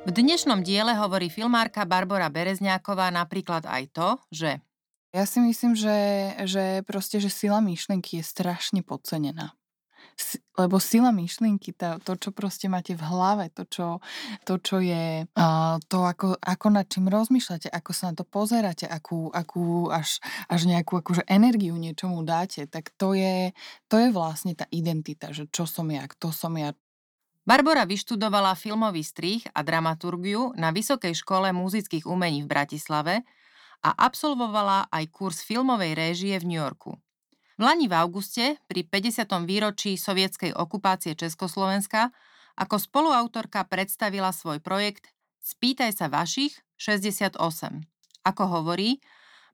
V dnešnom diele hovorí filmárka Barbara Berezňáková napríklad aj to, že ja si myslím, že, že proste, že sila myšlienky je strašne podcenená. Lebo sila myšlienky, to, čo proste máte v hlave, to, čo, to, čo je, to, ako, ako nad čím rozmýšľate, ako sa na to pozeráte, akú, akú až, až nejakú akože energiu niečomu dáte, tak to je, to je vlastne tá identita, že čo som ja, kto som ja, Barbara vyštudovala filmový strih a dramaturgiu na Vysokej škole muzických umení v Bratislave a absolvovala aj kurz filmovej réžie v New Yorku. V Lani v auguste, pri 50. výročí sovietskej okupácie Československa, ako spoluautorka predstavila svoj projekt Spýtaj sa vašich 68. Ako hovorí,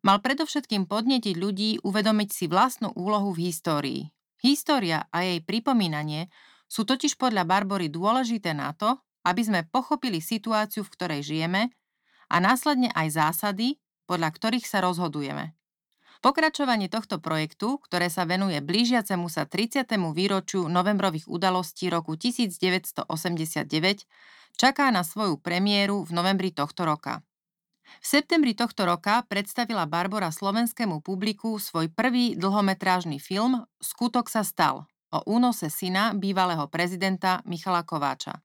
mal predovšetkým podnetiť ľudí uvedomiť si vlastnú úlohu v histórii. História a jej pripomínanie sú totiž podľa Barbory dôležité na to, aby sme pochopili situáciu, v ktorej žijeme a následne aj zásady, podľa ktorých sa rozhodujeme. Pokračovanie tohto projektu, ktoré sa venuje blížiacemu sa 30. výročiu novembrových udalostí roku 1989, čaká na svoju premiéru v novembri tohto roka. V septembri tohto roka predstavila Barbara slovenskému publiku svoj prvý dlhometrážny film Skutok sa stal o únose syna bývalého prezidenta Michala Kováča.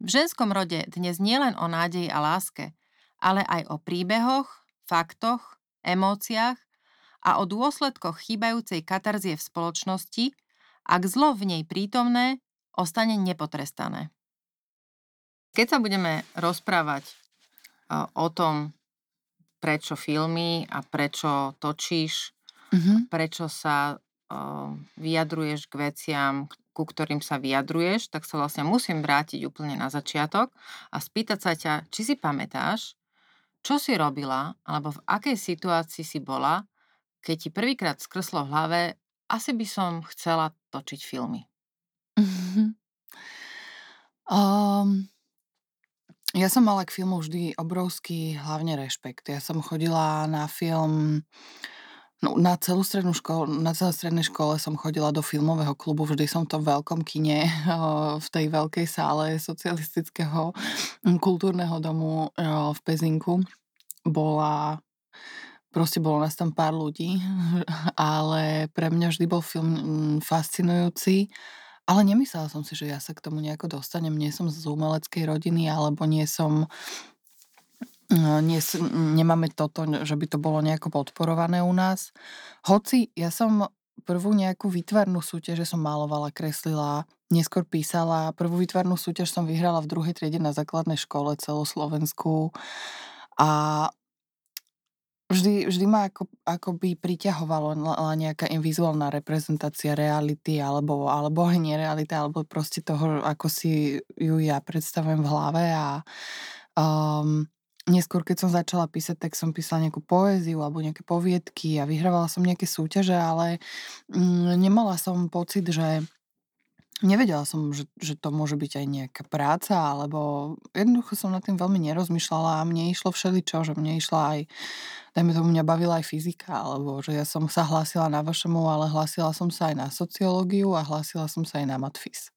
V ženskom rode dnes nielen o nádeji a láske, ale aj o príbehoch, faktoch, emóciách a o dôsledkoch chýbajúcej katarzie v spoločnosti, ak zlo v nej prítomné ostane nepotrestané. Keď sa budeme rozprávať o tom, prečo filmy a prečo točíš, mm-hmm. prečo sa vyjadruješ k veciam, ku ktorým sa vyjadruješ, tak sa vlastne musím vrátiť úplne na začiatok a spýtať sa ťa, či si pamätáš, čo si robila, alebo v akej situácii si bola, keď ti prvýkrát skrslo v hlave, asi by som chcela točiť filmy. Um, ja som mala k filmu vždy obrovský hlavne rešpekt. Ja som chodila na film No, na celú strednú školu, na celé strednej škole som chodila do filmového klubu, vždy som to v veľkom kine, v tej veľkej sále socialistického kultúrneho domu v Pezinku. Bola proste bolo nás tam pár ľudí, ale pre mňa vždy bol film mm, fascinujúci, ale nemyslela som si, že ja sa k tomu nejako dostanem. Nie som z umeleckej rodiny, alebo nie som nie, nemáme toto, že by to bolo nejako podporované u nás. Hoci ja som prvú nejakú výtvarnú súťaž, že som malovala, kreslila, neskôr písala. Prvú výtvarnú súťaž som vyhrala v druhej triede na základnej škole celoslovensku. A vždy, vždy ma ako, by priťahovalo nejaká vizuálna reprezentácia reality alebo, alebo nereality, alebo proste toho, ako si ju ja predstavujem v hlave a um, Neskôr, keď som začala písať, tak som písala nejakú poéziu alebo nejaké poviedky a vyhrávala som nejaké súťaže, ale mm, nemala som pocit, že nevedela som, že, že to môže byť aj nejaká práca, alebo jednoducho som nad tým veľmi nerozmýšľala a mne išlo všeličo, že mne išla aj, dajme tomu, mňa bavila aj fyzika, alebo že ja som sa hlásila na vašemu, ale hlásila som sa aj na sociológiu a hlásila som sa aj na matfis.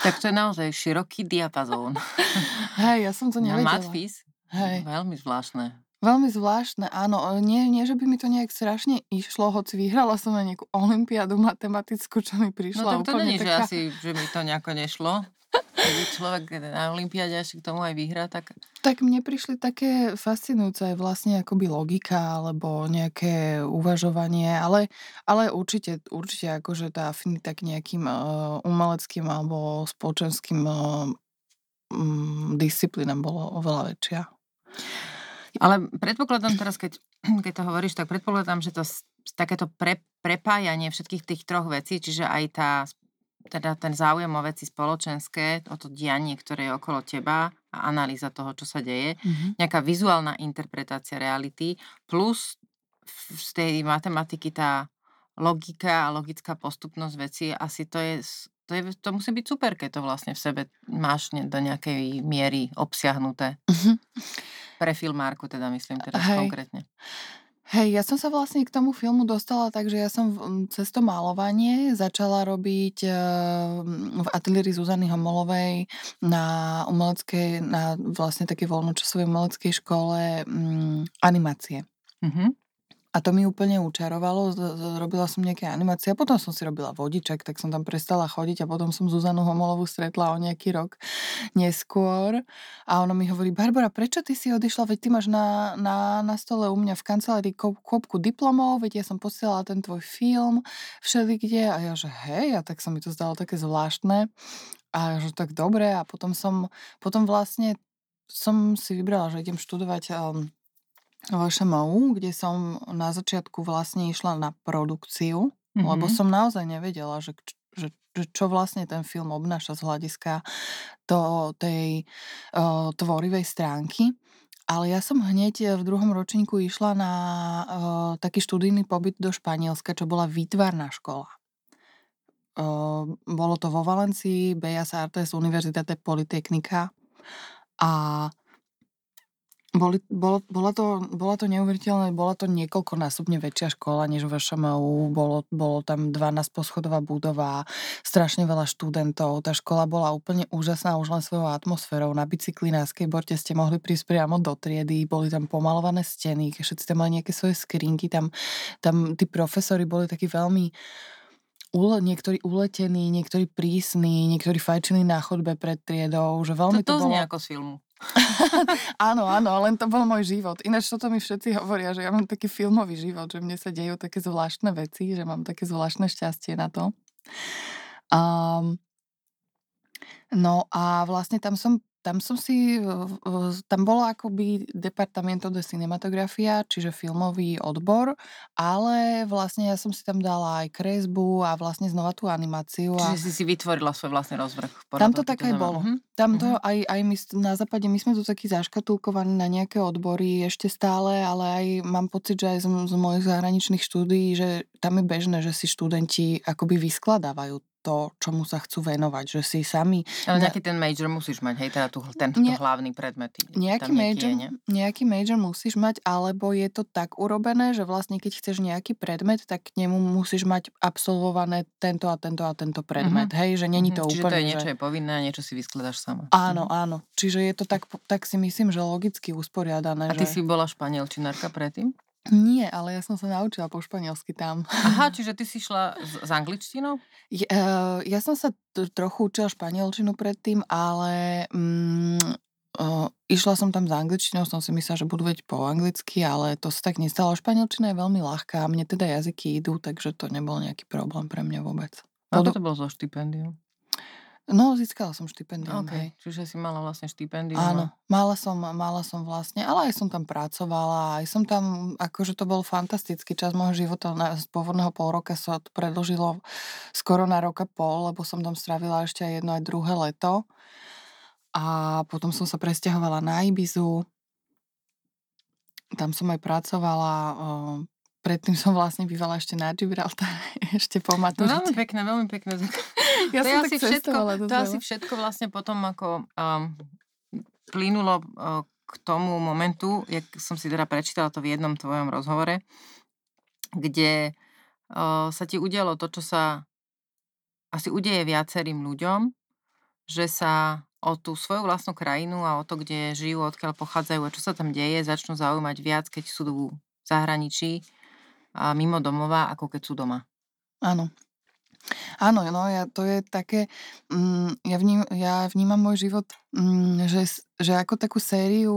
Tak to je naozaj široký diapazón. Hej, ja som to nevedela. Na matfis? Hej. Veľmi zvláštne. Veľmi zvláštne, áno. Nie, nie, že by mi to nejak strašne išlo, hoci vyhrala som na nejakú olimpiádu matematickú, čo mi prišla no, tak to nie, taká... že asi, že mi to nejako nešlo. Keď človek na olimpiáde ešte k tomu aj vyhrá, tak... Tak mne prišli také fascinujúce aj vlastne akoby logika, alebo nejaké uvažovanie, ale, ale určite, určite akože tá afinita k nejakým uh, umeleckým alebo spoločenským uh, um, disciplínam bolo oveľa väčšia. Ale predpokladám teraz, keď, keď to hovoríš, tak predpokladám, že to takéto pre, prepájanie všetkých tých troch vecí, čiže aj tá teda ten záujem o veci spoločenské, o to dianie, ktoré je okolo teba a analýza toho, čo sa deje, Mhm. nejaká vizuálna interpretácia reality, plus z tej matematiky tá logika a logická postupnosť veci, asi to je, to je, to musí byť super, keď to vlastne v sebe máš do nejakej miery obsiahnuté. Mhm. Pre filmárku teda myslím teraz Hej. konkrétne. Hej, ja som sa vlastne k tomu filmu dostala tak, že ja som cez to malovanie začala robiť eh, v ateliéri Zuzany Homolovej na umeleckej, na vlastne takej voľnočasovej umeleckej škole mm, animácie. Mhm. A to mi úplne učarovalo, robila som nejaké animácie a potom som si robila vodiček, tak som tam prestala chodiť a potom som Zuzanu Homolovú stretla o nejaký rok neskôr. A ona mi hovorí, Barbara, prečo ty si odišla, veď ty máš na, na, na stole u mňa v kancelárii kop, kopku diplomov, veď ja som posielala ten tvoj film všelikde a ja, že hej, a tak sa mi to zdalo také zvláštne. A že tak dobre a potom som, potom vlastne som si vybrala, že idem študovať um, VŠMU, kde som na začiatku vlastne išla na produkciu, mm-hmm. lebo Mhm. som naozaj nevedela, že, že, že čo vlastne ten film obnáša z hľadiska to, tej uh, tvorivej stránky. Ale ja som hneď v druhom ročníku išla na uh, taký študijný pobyt do Španielska, čo bola výtvarná škola. Uh, bolo to vo Valencii, Bellas Artes, Universitate Politecnica a boli, bolo, bola, to, bola to neuveriteľné, bola to niekoľkonásobne väčšia škola než v VŠMU, bolo, bolo tam 12 poschodová budova, strašne veľa študentov, tá škola bola úplne úžasná už len svojou atmosférou, na bicykli, na skateboarde ste mohli prísť priamo do triedy, boli tam pomalované steny, všetci tam mali nejaké svoje skrinky, tam, tam tí profesori boli takí veľmi ule, niektorí uletení, niektorí prísni, niektorí fajčili na chodbe pred triedou, že To, veľmi to to, bolo... znie ako z filmu. Áno, áno, len to bol môj život. Ináč toto mi všetci hovoria, že ja mám taký filmový život, že mne sa dejú také zvláštne veci, že mám také zvláštne šťastie na to. Um, no a vlastne tam som, tam som si, tam bolo akoby Departamento de Cinematografia, čiže filmový odbor, ale vlastne ja som si tam dala aj kresbu a vlastne znova tú animáciu. A... Čiže si si vytvorila svoj vlastný rozvrh. Tam to tak aj bolo. Mhm. Tam to Mhm. aj, aj my na západe, my sme tu takí zaškatulkovaní na nejaké odbory ešte stále, ale aj mám pocit, že aj z, z mojich zahraničných štúdií, že tam je bežné, že si študenti akoby vyskladávajú to, čomu sa chcú venovať, že si sami Ale nejaký ten major musíš mať, hej, teda tu, ten Nie- hlavný predmet. Nejaký major, je, nie? nejaký major musíš mať, alebo je to tak urobené, že vlastne keď chceš nejaký predmet, tak k nemu musíš mať absolvované tento a tento a tento predmet. Hej, že není to Mhm, Čiže úplne, to je že... niečo je povinné niečo si vyskladaš sama. Áno, Mhm. áno. Čiže je to tak, tak si myslím, že logicky usporiadané. A ty že... si bola španielčinárka predtým? Nie, ale ja som sa naučila po španielsky tam. Aha, čiže ty si šla s, s angličtinou? Je, uh, ja som sa t- trochu učila španielčinu predtým, ale mm, uh, išla som tam s angličtinou, som si myslela, že budú veď po anglicky, ale to sa tak nestalo. Španielčina je veľmi ľahká, mne teda jazyky idú, takže to nebol nejaký problém pre mňa vôbec. A to bolo zo štipendium. No, získala som štipendium, OK, hej. čiže si mala vlastne štipendium. Áno, mala som, mala som vlastne, ale aj som tam pracovala, aj som tam, akože to bol fantastický čas môjho života, na, z pôvodného pol roka sa to predlžilo skoro na roka pol, lebo som tam strávila ešte aj jedno, aj druhé leto. A potom som sa presťahovala na Ibizu, tam som aj pracovala, predtým som vlastne bývala ešte na Gibraltare, ešte po No, veľmi maturite. pekné, veľmi pekné. Ja to som asi tak všetko, to asi všetko vlastne potom ako um, plynulo uh, k tomu momentu, jak som si teda prečítala to v jednom tvojom rozhovore, kde uh, sa ti udialo to, čo sa asi udeje viacerým ľuďom, že sa o tú svoju vlastnú krajinu a o to, kde žijú, odkiaľ pochádzajú a čo sa tam deje, začnú zaujímať viac, keď sú v zahraničí a mimo domova, ako keď sú doma. Áno. Áno, no ja, to je také, mm, ja, vním, ja vnímam môj život, mm, že, že ako takú sériu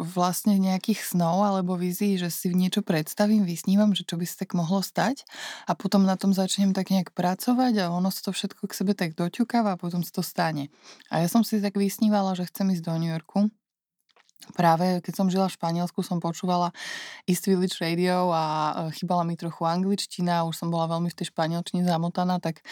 vlastne nejakých snov alebo vízií, že si niečo predstavím, vysnívam, že čo by sa tak mohlo stať a potom na tom začnem tak nejak pracovať a ono sa to všetko k sebe tak doťukáva a potom sa to stane. A ja som si tak vysnívala, že chcem ísť do New Yorku Práve keď som žila v Španielsku, som počúvala East Village Radio a e, chýbala mi trochu angličtina, už som bola veľmi v tej španielčine zamotaná, tak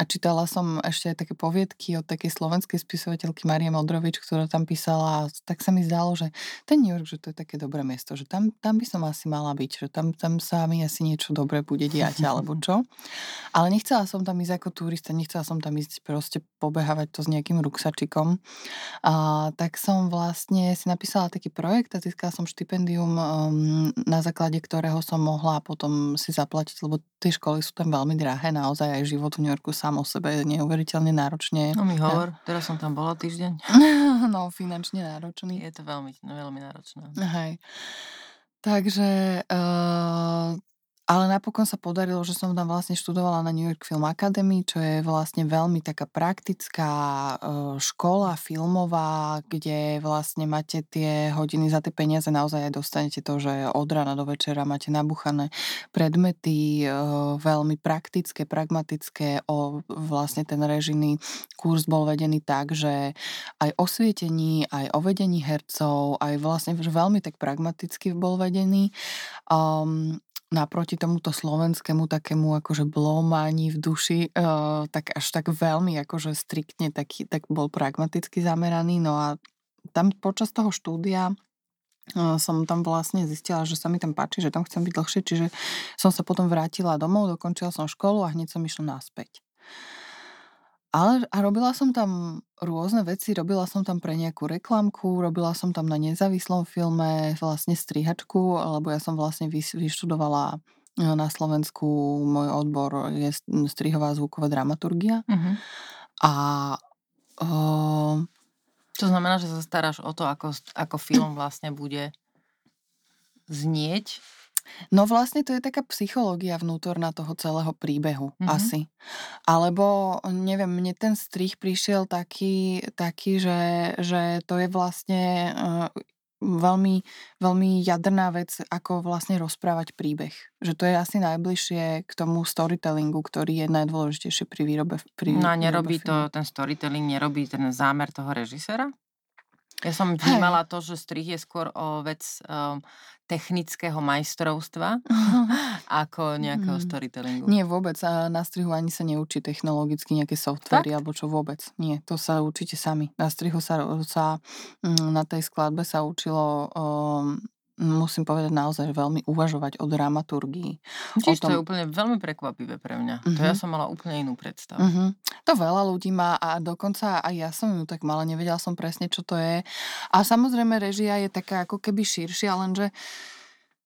a čítala som ešte aj také poviedky od takej slovenskej spisovateľky Marie Modrovič, ktorá tam písala a tak sa mi zdalo, že ten New York, že to je také dobré miesto, že tam, tam by som asi mala byť, že tam, tam sa mi asi niečo dobré bude diať, alebo čo. Ale nechcela som tam ísť ako turista, nechcela som tam ísť proste pobehávať to s nejakým ruksačikom. A, tak som vlastne si napísala taký projekt a získala som štipendium, um, na základe ktorého som mohla potom si zaplatiť, lebo tie školy sú tam veľmi drahé, naozaj aj život v New Yorku sám o sebe je neuveriteľne náročne. No mi hovor, ja. teraz som tam bola týždeň. no, finančne náročný. Je to veľmi, veľmi náročné. Hej. Takže uh, ale napokon sa podarilo, že som tam vlastne študovala na New York Film Academy, čo je vlastne veľmi taká praktická e, škola filmová, kde vlastne máte tie hodiny za tie peniaze, naozaj aj dostanete to, že od rána do večera máte nabuchané predmety, e, veľmi praktické, pragmatické. O, vlastne ten režijný kurz bol vedený tak, že aj o svietení, aj o vedení hercov, aj vlastne veľmi tak pragmaticky bol vedený. Um, naproti tomuto slovenskému takému akože blómani v duši, uh, tak až tak veľmi akože striktne taký, tak bol pragmaticky zameraný. No a tam počas toho štúdia uh, som tam vlastne zistila, že sa mi tam páči, že tam chcem byť dlhšie, čiže som sa potom vrátila domov, dokončila som školu a hneď som išla naspäť. Ale a robila som tam rôzne veci, robila som tam pre nejakú reklamku, robila som tam na nezávislom filme vlastne strihačku, lebo ja som vlastne vyštudovala na Slovensku, môj odbor je strihová zvuková dramaturgia. Uh-huh. A uh, to znamená, že sa staráš o to, ako, ako film vlastne bude znieť No vlastne to je taká psychológia vnútorná toho celého príbehu mm-hmm. asi. Alebo neviem, mne ten strich prišiel taký, taký že, že to je vlastne uh, veľmi, veľmi jadrná vec, ako vlastne rozprávať príbeh. Že to je asi najbližšie k tomu storytellingu, ktorý je najdôležitejšie pri výrobe. Pri no a nerobí to, ten storytelling nerobí ten zámer toho režisera? Ja som vnímala to, že strih je skôr o vec um, technického majstrovstva ako nejakého mm. storytellingu. Nie, vôbec. A na strihu ani sa neučí technologicky nejaké softvery alebo čo vôbec. Nie, to sa učíte sami. Na strihu sa, sa mm, na tej skladbe sa učilo um, musím povedať naozaj veľmi uvažovať o dramaturgii. Čiže tom... to je úplne veľmi prekvapivé pre mňa. Uh-huh. To ja mhm. som mala úplne inú predstavu. Uh-huh. To veľa ľudí má a dokonca aj ja som ju tak mala, nevedela som presne, čo to je. A samozrejme režia je taká ako keby širšia, lenže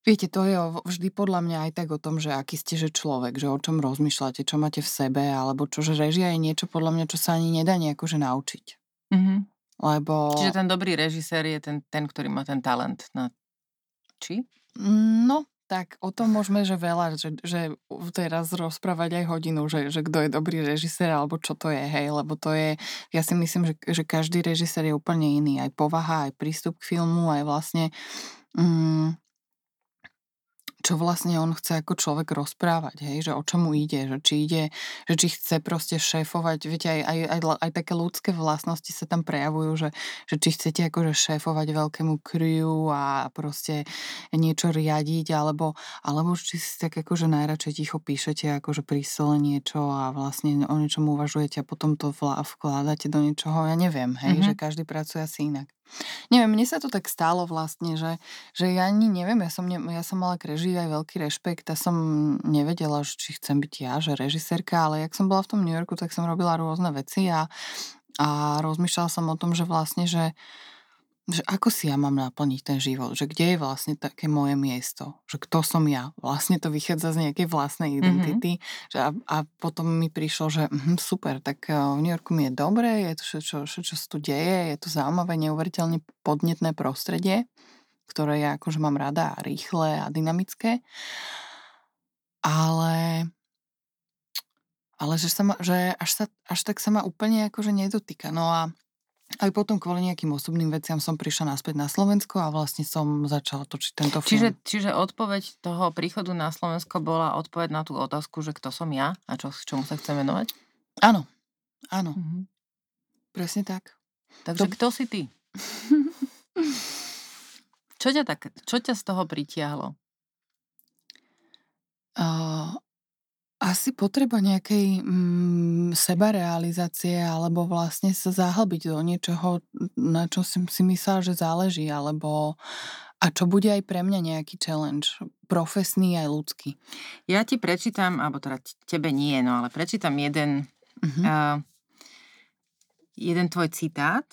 Viete, to je vždy podľa mňa aj tak o tom, že aký ste že človek, že o čom rozmýšľate, čo máte v sebe, alebo čo, že režia je niečo podľa mňa, čo sa ani nedá nejako že naučiť. Uh-huh. Lebo... Čiže ten dobrý režisér je ten, ten, ktorý má ten talent na či? No, tak o tom môžeme, že veľa, že, že teraz rozprávať aj hodinu, že, že kto je dobrý režisér alebo čo to je, hej, lebo to je, ja si myslím, že, že každý režisér je úplne iný, aj povaha, aj prístup k filmu, aj vlastne mm, čo vlastne on chce ako človek rozprávať, hej, že o čom mu ide, že či ide, že či chce proste šéfovať, viete, aj, aj, aj, aj také ľudské vlastnosti sa tam prejavujú, že, že či chcete akože šéfovať veľkému kriu a proste niečo riadiť, alebo, alebo či si tak akože najradšej ticho píšete akože prísole niečo a vlastne o niečom uvažujete a potom to vkladáte do niečoho, ja neviem, hej, mm-hmm. že každý pracuje asi inak. Neviem, mne sa to tak stalo vlastne, že, že ja ani neviem, ja som, ne, ja som mala k režii aj veľký rešpekt a som nevedela, či chcem byť ja, že režisérka, ale jak som bola v tom New Yorku, tak som robila rôzne veci a, a rozmýšľala som o tom, že vlastne, že že ako si ja mám naplniť ten život, že kde je vlastne také moje miesto, že kto som ja. Vlastne to vychádza z nejakej vlastnej mhm. identity. Mm-hmm. Že a, a potom mi prišlo, že hm, super, tak eh, v New Yorku mi je dobre, je to čo, čo, čo sa tu deje, je to zaujímavé, neuveriteľne podnetné prostredie, ktoré ja akože mám rada a rýchle a dynamické. Ale ale že, sa ma, že až, sa, až tak sa ma úplne akože nedotýka. No a aj potom kvôli nejakým osobným veciam som prišla naspäť na Slovensko a vlastne som začala točiť tento film. Čiže, čiže odpoveď toho príchodu na Slovensko bola odpoveď na tú otázku, že kto som ja a čo, čomu sa chcem venovať? Áno, áno. Mm-hmm. Presne tak. Takže to... kto si ty? Čo ťa, tak, čo ťa z toho pritiahlo? Uh, asi potreba nejakej mm, sebarealizácie alebo vlastne sa zahlbiť do niečoho, na čo si, si myslela, že záleží, alebo a čo bude aj pre mňa nejaký challenge, profesný aj ľudský. Ja ti prečítam, alebo teda tebe nie, no ale prečítam jeden, uh-huh. uh, jeden tvoj citát.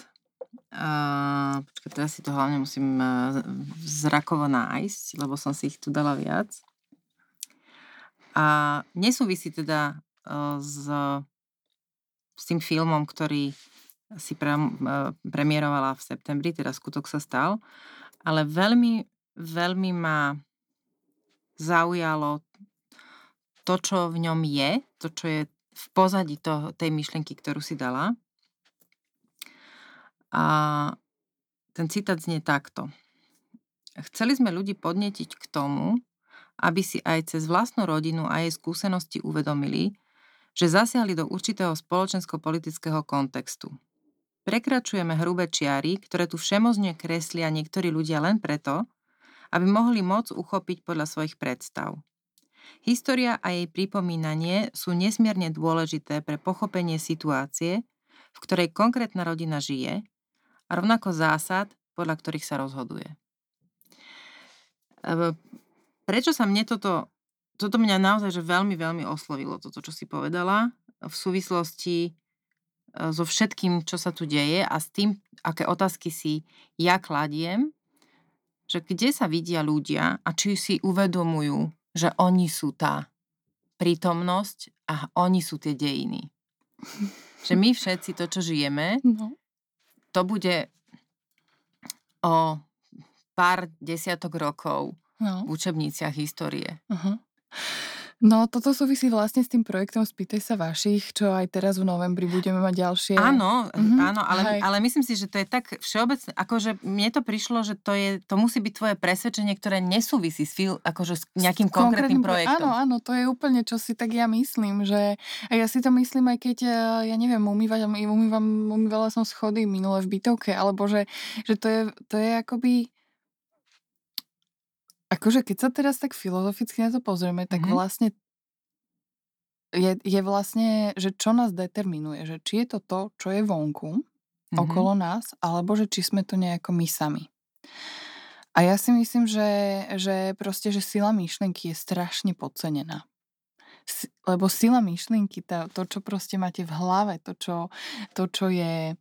Uh, počkaj, teraz si to hlavne musím uh, zrakovo nájsť, lebo som si ich tu dala viac. A nesúvisí teda uh, s, s tým filmom, ktorý si pre, uh, premiérovala v septembri, teda skutok sa stal, ale veľmi, veľmi ma zaujalo to, čo v ňom je, to, čo je v pozadí to, tej myšlienky, ktorú si dala. A ten citát znie takto. Chceli sme ľudí podnetiť k tomu, aby si aj cez vlastnú rodinu a jej skúsenosti uvedomili, že zasiahli do určitého spoločensko-politického kontextu. Prekračujeme hrubé čiary, ktoré tu všemozne kreslia niektorí ľudia len preto, aby mohli moc uchopiť podľa svojich predstav. História a jej pripomínanie sú nesmierne dôležité pre pochopenie situácie, v ktorej konkrétna rodina žije a rovnako zásad, podľa ktorých sa rozhoduje. Prečo sa mne toto, toto mňa naozaj že veľmi, veľmi oslovilo, toto, čo si povedala, v súvislosti E, so všetkým, čo sa tu deje a s tým, aké otázky si ja kladiem, že kde sa vidia ľudia a či si uvedomujú, že oni sú tá prítomnosť a oni sú tie dejiny. Že my všetci to, čo žijeme, no. to bude o pár desiatok rokov no. v učebniciach histórie. Uh-huh. No, toto súvisí vlastne s tým projektom Spýtaj sa vašich, čo aj teraz v novembri budeme mať ďalšie. Áno, mm-hmm. áno, ale, ale myslím si, že to je tak všeobecné, akože mne to prišlo, že to, je, to musí byť tvoje presvedčenie, ktoré nesúvisí s, fil, akože s nejakým s konkrétnym, konkrétnym projektom. Áno, áno, to je úplne, čo si tak ja myslím, že a ja si to myslím aj keď, e, ja neviem, umývam, umývam, umývala som schody minule v bytovke, alebo že, že to, je, to je akoby Akože keď sa teraz tak filozoficky na to pozrieme, tak mm-hmm. vlastne je, je vlastne, že čo nás determinuje, že či je to to, čo je vonku, mm-hmm. okolo nás, alebo že či sme to nejako my sami. A ja si myslím, že, že proste, že sila myšlenky je strašne podcenená. Lebo sila myšlienky, to, to, čo proste máte v hlave, to, čo, to, čo je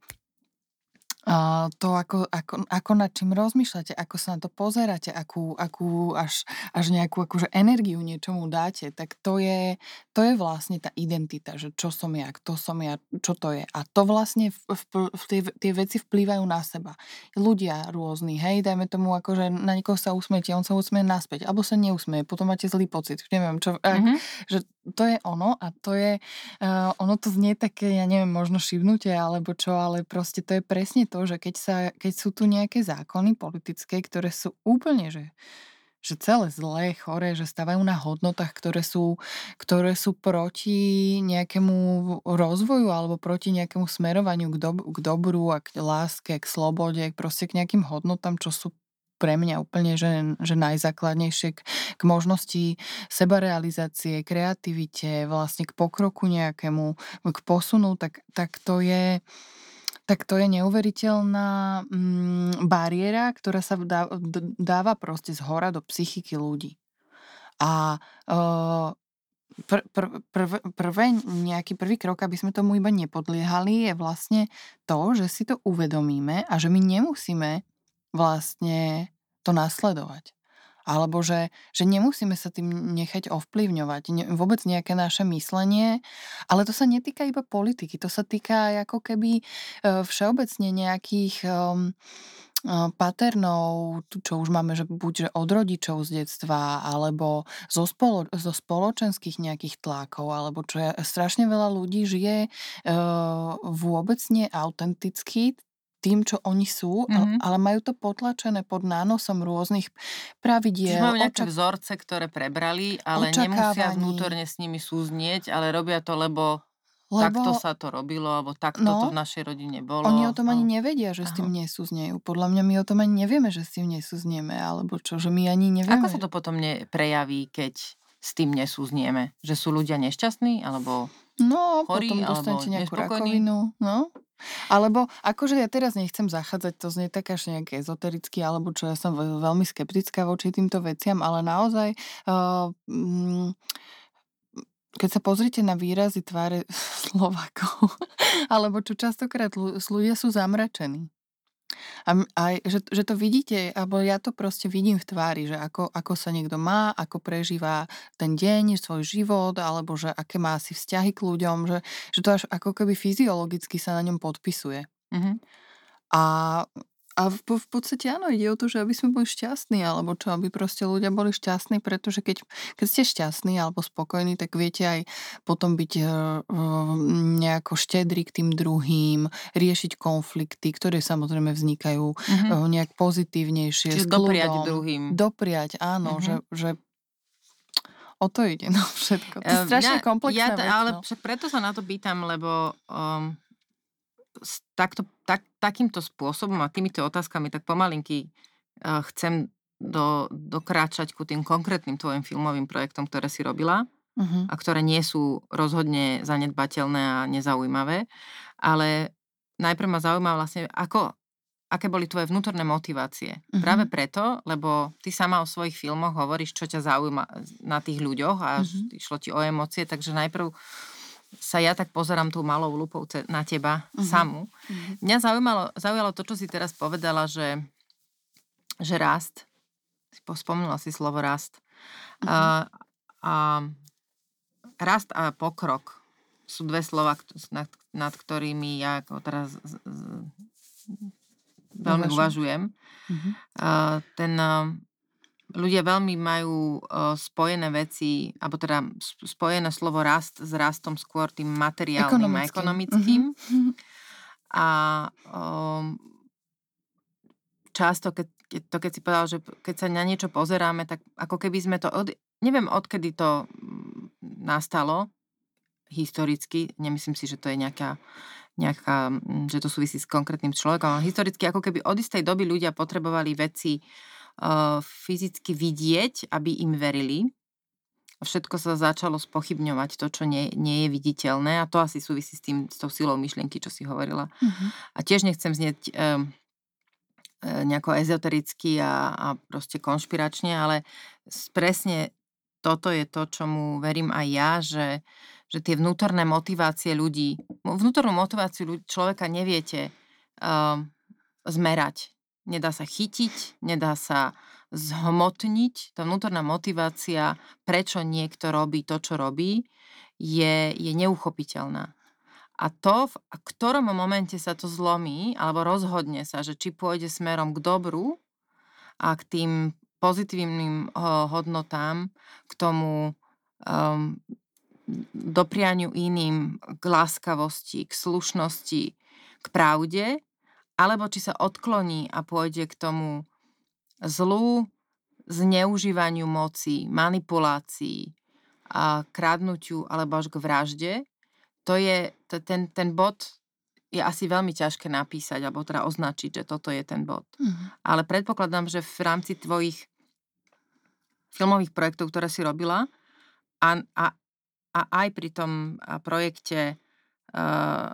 Uh, to, ako, ako, ako nad čím rozmýšľate, ako sa na to pozeráte, akú, akú až, až nejakú akože energiu niečomu dáte, tak to je, to je vlastne tá identita, že čo som ja, kto som ja, čo to je. A to vlastne v, v, v tie, tie veci vplývajú na seba. Ľudia rôzni, hej, dajme tomu, akože na niekoho sa usmiete, on sa usmie naspäť, alebo sa neusmie, potom máte zlý pocit, neviem, čo, mm-hmm. ak, že to je ono a to je, uh, ono to znie také, ja neviem, možno šivnutie alebo čo, ale proste to je presne to, že keď, sa, keď sú tu nejaké zákony politické, ktoré sú úplne, že že celé zlé, choré, že stavajú na hodnotách, ktoré sú, ktoré sú proti nejakému rozvoju alebo proti nejakému smerovaniu k, dob- k dobru a k láske, k slobode, proste k nejakým hodnotám, čo sú pre mňa úplne, že, že najzákladnejšie k, k možnosti sebarealizácie, kreativite, vlastne k pokroku nejakému, k posunu, tak, tak to je tak to je neuveriteľná mm, bariéra, ktorá sa dá, dáva proste z hora do psychiky ľudí. A uh, pr, pr, pr, prvé, nejaký prvý krok, aby sme tomu iba nepodliehali, je vlastne to, že si to uvedomíme a že my nemusíme vlastne to nasledovať. Alebo že, že nemusíme sa tým nechať ovplyvňovať. Ne, vôbec nejaké naše myslenie. Ale to sa netýka iba politiky. To sa týka ako keby e, všeobecne nejakých um, paternov, čo už máme, že buď že od rodičov z detstva, alebo zo, spolo, zo spoločenských nejakých tlakov, alebo čo je, strašne veľa ľudí žije uh, vôbec nie autenticky, tým, čo oni sú, mm-hmm. ale majú to potlačené pod nánosom rôznych pravidiel. Čiže majú nejaké očak- vzorce, ktoré prebrali, ale nemusia vnútorne s nimi súznieť, ale robia to, lebo takto Lebo sa to robilo, alebo takto to v no, našej rodine bolo. oni o tom ani A nevedia, že s tým aha. nesúzniejú. Podľa mňa my o tom ani nevieme, že s tým nesúznieme, alebo čo, že my ani Ako sa nevieme. to potom prejaví, keď s tým nesúznieme? Že sú ľudia nešťastní, alebo No, chorí, potom dostanete nejakú nespokojní? rakovinu, no. Alebo akože ja teraz nechcem zachádzať, to znie tak až nejaké ezotericky, alebo čo, ja som ve veľmi skeptická voči týmto veciam, ale naozaj, uh, mm, keď sa pozrite na výrazy tváre Slovákov, alebo čo častokrát ľu ľudia sú zamračení. A aj že že to vidíte, alebo ja to proste vidím v tvári, že ako ako sa niekto má, ako prežíva ten deň, svoj život, alebo že aké má asi vzťahy k ľuďom, že že to až ako keby fyziologicky sa na ňom podpisuje. Mhm. A a v v podstate áno, ide o to, že aby sme boli šťastní, alebo čo, aby proste ľudia boli šťastní, pretože keď keď ste šťastní alebo spokojní, tak viete aj potom byť, e, nejako štedrý k tým druhým, riešiť konflikty, ktoré samozrejme vznikajú, Mhm. e, nejak pozitívnejšie, Čiže dopriať kľudom. druhým. Dopriať, áno, Mhm. že že o to ide, no všetko. To je Ehm, strašne ja komplexná t vec, ale no. však preto sa na to pýtam, lebo, um, takto tak takýmto spôsobom a týmito otázkami tak pomalinky, uh, chcem do dokráčať ku tým konkrétnym tvojim filmovým projektom, ktoré si robila Mhm. a ktoré nie sú rozhodne zanedbateľné a nezaujímavé. Ale najprv ma zaujíma vlastne, ako aké boli tvoje vnútorné motivácie. Práve Mhm. preto, lebo ty sama o svojich filmoch hovoríš, čo ťa zaujíma na tých ľuďoch a Mhm. išlo ti o emócie, takže najprv sa ja tak pozerám tou malou lupou na teba Mhm. samú. Mhm. Mňa zaujímalo zaujalo to, čo si teraz povedala, že že rast, po spomenula si slovo rast. Mhm. A a rast a pokrok sú dve slova, nad nad ktorými ja ako teraz z z veľmi Uvažujem. uvažujem. Mhm. A ten ľudia veľmi majú, spojené veci, alebo teda spojené slovo rast s rastom skôr tým materiálnym a Ekonomickým. ekonomickým. Mhm. A, um často, keď keď to keď si povedal, že keď sa na niečo pozeráme, tak ako keby sme to od neviem odkedy to, mm, nastalo historicky, nemyslím si, že to je nejaká nejaká, mm, že to súvisí s konkrétnym človekom, ale historicky ako keby od istej doby ľudia potrebovali veci, uh, fyzicky vidieť, aby im verili. Všetko sa začalo spochybňovať, to, čo nie nie je viditeľné a to asi súvisí s tým s tou silou myšlienky, čo si hovorila. Mhm. A tiež nechcem znieť, um, nejako ezotericky a a proste konšpiračne, ale presne toto je to, čomu verím aj ja, že že tie vnútorné motivácie ľudí vnútornú motiváciu ľu človeka neviete, um, zmerať. Nedá sa chytiť, nedá sa zhmotniť. Tá vnútorná motivácia, prečo niekto robí to, čo robí, je je neuchopiteľná. A to, v ktorom momente sa to zlomí, alebo rozhodne sa, že či pôjde smerom k dobru a k tým pozitívnym ho hodnotám, k tomu, um, doprianiu iným, k láskavosti, k slušnosti, k pravde, alebo či sa odkloní a pôjde k tomu zlu, zneužívaniu moci, manipulácii a kradnutiu alebo až k vražde, to je to ten ten bod je asi veľmi ťažké napísať alebo teda označiť, že toto je ten bod. Mhm. Ale predpokladám, že v rámci tvojich filmových projektov, ktoré si robila a a a aj pri tom projekte, uh,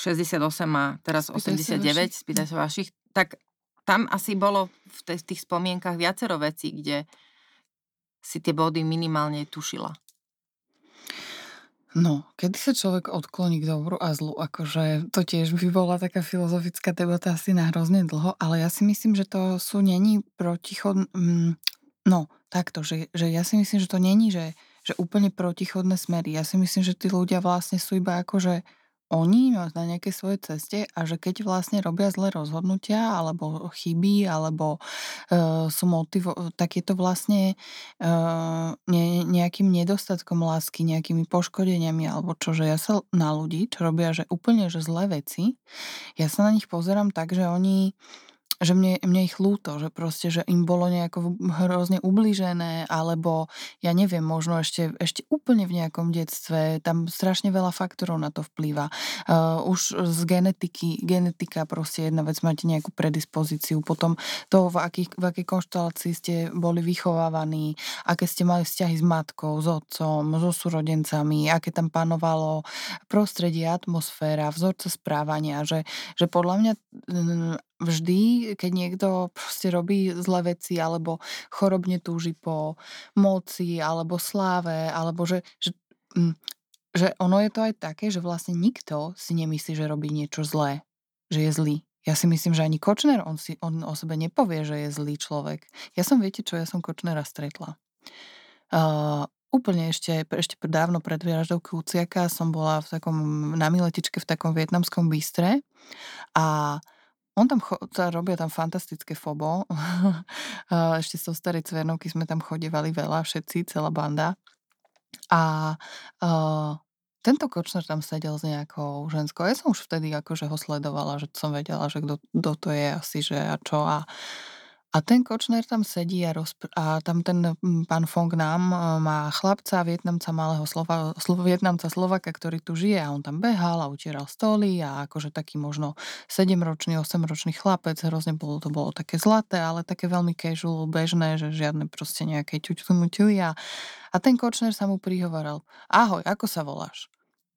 68 a teraz Spýtaj sa 89, vašich. Spýtaj sa vašich, tak tam asi bolo v te tých spomienkach viacero vecí, kde si tie body minimálne tušila. No, kedy sa človek odkloní k dobru a zlu, akože to tiež by bola taká filozofická debata asi na hrozne dlho, ale ja si myslím, že to sú není protichod mm, no, takto, že že ja si myslím, že to není, že že úplne protichodné smery. Ja si myslím, že tí ľudia vlastne sú iba akože oni na nejakej svojej ceste a že keď vlastne robia zlé rozhodnutia alebo chyby, alebo, e, sú motivo tak je to vlastne, e, ne nejakým nedostatkom lásky, nejakými poškodeniami alebo čo, že ja sa na ľudí, čo robia že úplne že zlé veci, ja sa na nich pozerám tak, že oni že mne, mne ich lúto, že proste, že im bolo nejako hrozne ubližené, alebo ja neviem, možno ešte, ešte úplne v nejakom detstve, tam strašne veľa faktorov na to vplýva. Uh, už z genetiky, genetika proste jedna vec, máte nejakú predispozíciu, potom to, v, akých, v akej konštelácii ste boli vychovávaní, aké ste mali vzťahy s matkou, s otcom, so súrodencami, aké tam panovalo prostredie, atmosféra, vzorce správania, že, že podľa mňa vždy, keď niekto proste robí zlé veci alebo chorobne túži po moci alebo sláve, alebo že, že, hm, že ono je to aj také, že vlastne nikto si nemyslí, že robí niečo zlé, že je zlý. Ja si myslím, že ani Kočner, on, si, on o sebe nepovie, že je zlý človek. Ja som, viete čo, ja som Kočnera stretla. Uh, úplne ešte, ešte dávno pred vraždou Kuciaka som bola v takom, na miletičke v takom vietnamskom bystre a on tam cho- robil tam fantastické fobo. Ešte so starej Cvernovky sme tam chodevali veľa, všetci, celá banda. A uh, tento Kočner tam sedel s nejakou ženskou. Ja som už vtedy akože ho sledovala, že som vedela, že kto to je asi, že a čo. A a ten Kočner tam sedí a, rozpr- a tam ten mm, pán Fong Nam e, má chlapca, vietnamca, malého slova, slo- vietnamca Slovaka, ktorý tu žije a on tam behal a utieral stoly a akože taký možno 7-ročný, 8-ročný chlapec, hrozne bolo to bolo také zlaté, ale také veľmi casual, bežné, že žiadne proste nejaké ťuťu a, a ten Kočner sa mu prihovoral, ahoj, ako sa voláš?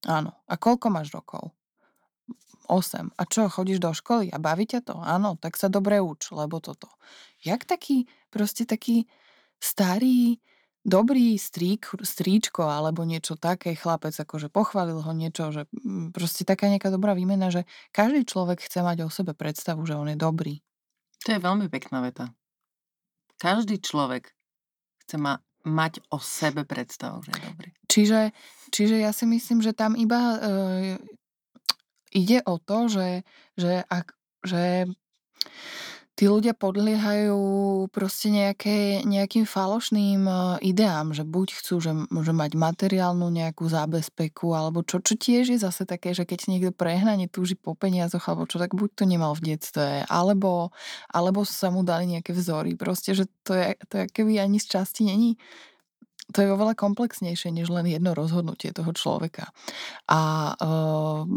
Áno. A koľko máš rokov? 8. A čo, chodíš do školy a baví ťa to? Áno, tak sa dobre uč, lebo toto. Jak taký, proste taký starý, dobrý strík, stríčko alebo niečo také, chlapec akože pochválil ho niečo, že mm, proste taká nejaká dobrá výmena, že každý človek chce mať o sebe predstavu, že on je dobrý. To je veľmi pekná veta. Každý človek chce ma, mať o sebe predstavu, že je dobrý. Čiže, čiže ja si myslím, že tam iba e, ide o to, že, že, ak, že tí ľudia podliehajú proste nejaké, nejakým falošným e, ideám, že buď chcú, že môže mať materiálnu nejakú zábezpeku, alebo čo, čo tiež je zase také, že keď niekto prehnane túži po peniazoch, alebo čo, tak buď to nemal v detstve, alebo, alebo sa mu dali nejaké vzory. Proste, že to je, to je keby ani z časti není to je oveľa komplexnejšie, než len jedno rozhodnutie toho človeka. A, uh,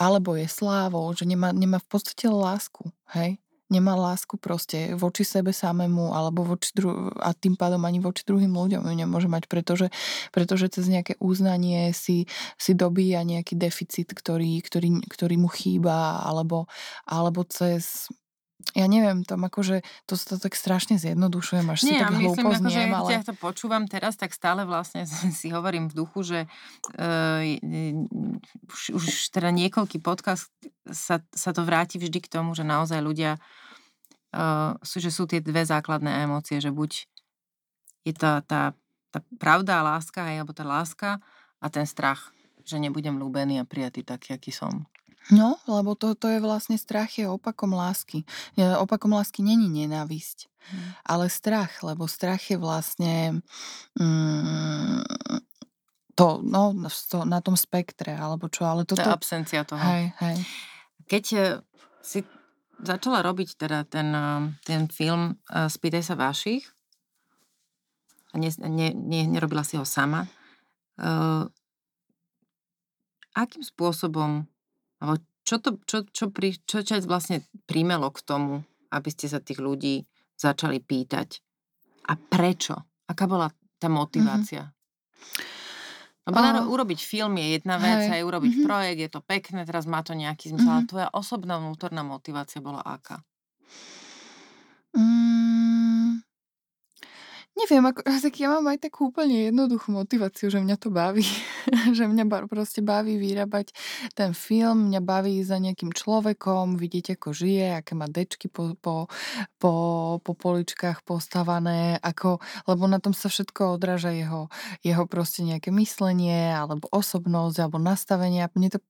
alebo je slávou, že nemá, nemá v podstate lásku, hej? Nemá lásku proste voči sebe samému alebo voči dru- a tým pádom ani voči druhým ľuďom ju nemôže mať, pretože, pretože cez nejaké uznanie si, si dobíja nejaký deficit, ktorý, ktorý, ktorý mu chýba alebo, alebo cez ja neviem, tam akože to sa to tak strašne zjednodušujem, až Nie, si tak myslím, hlúpo akože, zniem, ale... ja to počúvam teraz, tak stále vlastne si hovorím v duchu, že uh, už, už teda niekoľký podcast sa, sa to vráti vždy k tomu, že naozaj ľudia uh, sú, že sú tie dve základné emócie, že buď je tá, tá, tá pravda a láska, hej, alebo tá láska a ten strach, že nebudem ľúbený a prijatý taký, aký som. No, lebo to, to je vlastne strach je opakom lásky. Opakom lásky není nenávisť, hmm. ale strach, lebo strach je vlastne mm, to, no, to, na tom spektre, alebo čo, ale toto... To je absencia toho. Hej, hej. Keď eh, si začala robiť teda ten, eh, ten film eh, Spýtaj sa vašich, a ne, ne, ne, nerobila si ho sama, uh, akým spôsobom alebo čo, to, čo, čo, pri, čo čo vlastne prímelo k tomu, aby ste sa tých ľudí začali pýtať? A prečo? Aká bola tá mhm. motivácia? Mm-hmm. Lebo uh, urobiť film je jedna vec, hej. aj urobiť mm-hmm. projekt, je to pekné, teraz má to nejaký zmysel, mm-hmm. ale tvoja osobná vnútorná motivácia bola aká? Mm, Neviem, ako, tak ja mám aj takú úplne jednoduchú motiváciu, že mňa to baví. že mňa proste baví vyrábať ten film, mňa baví za nejakým človekom, vidieť, ako žije, aké má dečky po, po, po, po poličkách postavané, ako, lebo na tom sa všetko odráža jeho, jeho proste nejaké myslenie, alebo osobnosť, alebo nastavenie. Mne to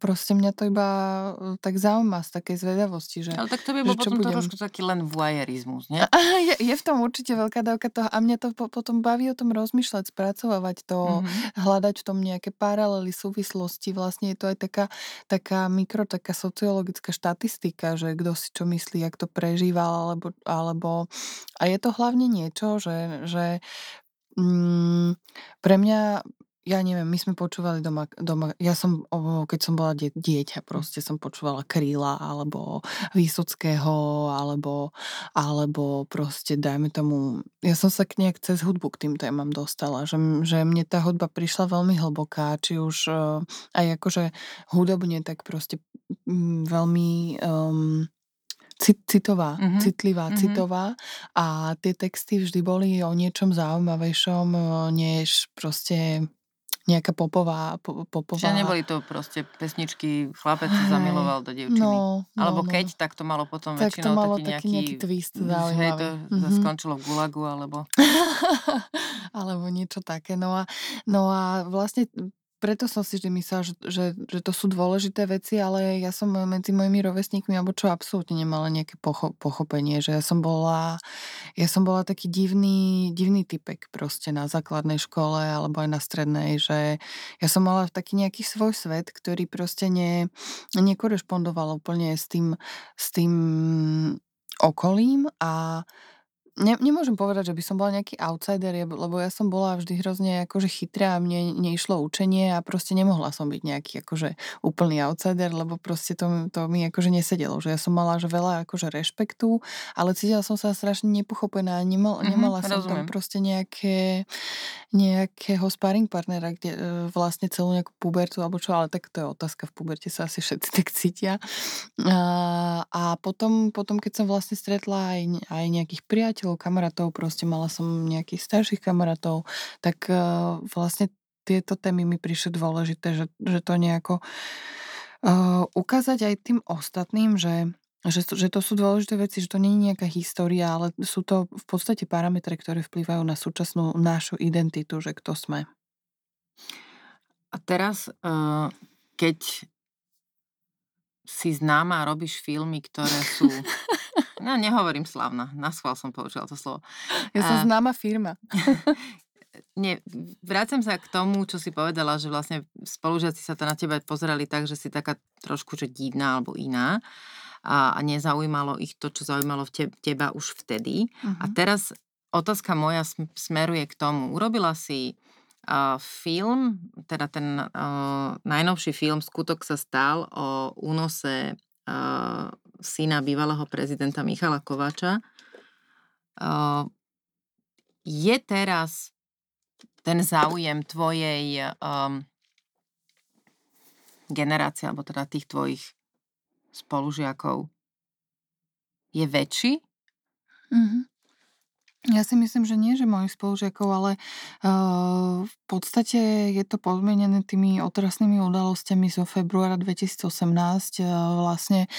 proste mňa to iba e, tak zaujíma z takej zvedavosti, že Ale tak to by bol potom budem... trošku taký len voyeurizmus, nie? Je, je v tom určite veľká dávka toho a mňa to po, potom baví o tom rozmýšľať, spracovávať to, mm-hmm. hľadať v tom nejaké paralely, súvislosti. Vlastne je to aj taká, taká mikro, taká sociologická štatistika, že kto si čo myslí, jak to prežíval, alebo, alebo a je to hlavne niečo, že, že mm, pre mňa ja neviem, my sme počúvali doma, doma ja som, keď som bola die, dieťa, proste som počúvala Kríla, alebo Vysockého, alebo, alebo proste, dajme tomu, ja som sa k nejak cez hudbu k tým témam dostala, že, že mne tá hudba prišla veľmi hlboká, či už uh, aj akože hudobne, tak proste veľmi um, citová, mm-hmm. citlivá, mm-hmm. citová a tie texty vždy boli o niečom zaujímavejšom, e, než proste nejaká popová, po, popová... Čiže neboli to proste pesničky, chlapec sa zamiloval do dievčiny. No, no, alebo no. keď, tak to malo potom tak väčšinou to malo taký, nejaký, nejaký twist zaujímavý. Hej, to mm-hmm. skončilo v gulagu, alebo... alebo niečo také. No a, no a vlastne preto som si vždy myslela, že, že, že to sú dôležité veci, ale ja som medzi mojimi rovesníkmi, alebo čo absolútne nemala nejaké pocho- pochopenie, že ja som bola, ja som bola taký divný, divný typek proste na základnej škole alebo aj na strednej, že ja som mala taký nejaký svoj svet, ktorý proste ne, nekorešpondoval úplne s tým, s tým okolím a Ne, nemôžem povedať, že by som bola nejaký outsider, lebo ja som bola vždy hrozne akože chytrá a mne neišlo učenie a proste nemohla som byť nejaký akože úplný outsider, lebo proste to, to mi akože nesedelo, že ja som mala že veľa akože rešpektu, ale cítila som sa strašne nepochopená, nemal, mm-hmm, nemala som rozumiem. tam proste nejaké, nejakého sparring partnera, kde e, vlastne celú nejakú pubertu alebo čo, ale tak to je otázka, v puberte sa asi všetci tak cítia. A, a potom, potom, keď som vlastne stretla aj, aj nejakých priateľov, priateľov, kamarátov, proste mala som nejakých starších kamarátov, tak uh, vlastne tieto témy mi prišli dôležité, že, že to nejako uh, ukázať aj tým ostatným, že že, že to sú dôležité veci, že to nie je nejaká história, ale sú to v podstate parametre, ktoré vplývajú na súčasnú našu identitu, že kto sme. A teraz, uh, keď si známa a robíš filmy, ktoré sú No, nehovorím slavná. Na schvál som použila to slovo. Ja som a... známa firma. Nie, vrácam sa k tomu, čo si povedala, že vlastne spolužiaci sa to na teba pozerali tak, že si taká trošku že divná alebo iná a, a nezaujímalo ich to, čo zaujímalo v te, teba už vtedy. Uh-huh. A mhm. teraz otázka moja smeruje k tomu. Urobila si uh, film, teda ten uh, najnovší film Skutok sa stal o únose uh, syna bývalého prezidenta Michala Kovača. Je teraz ten záujem tvojej um, generácie, alebo teda tých tvojich spolužiakov je väčší? Mm-hmm. Ja si myslím, že nie, že mojich spolužiakov, ale uh, v podstate je to podmienené tými otrasnými udalosťami zo februára 2018. Uh, vlastne uh,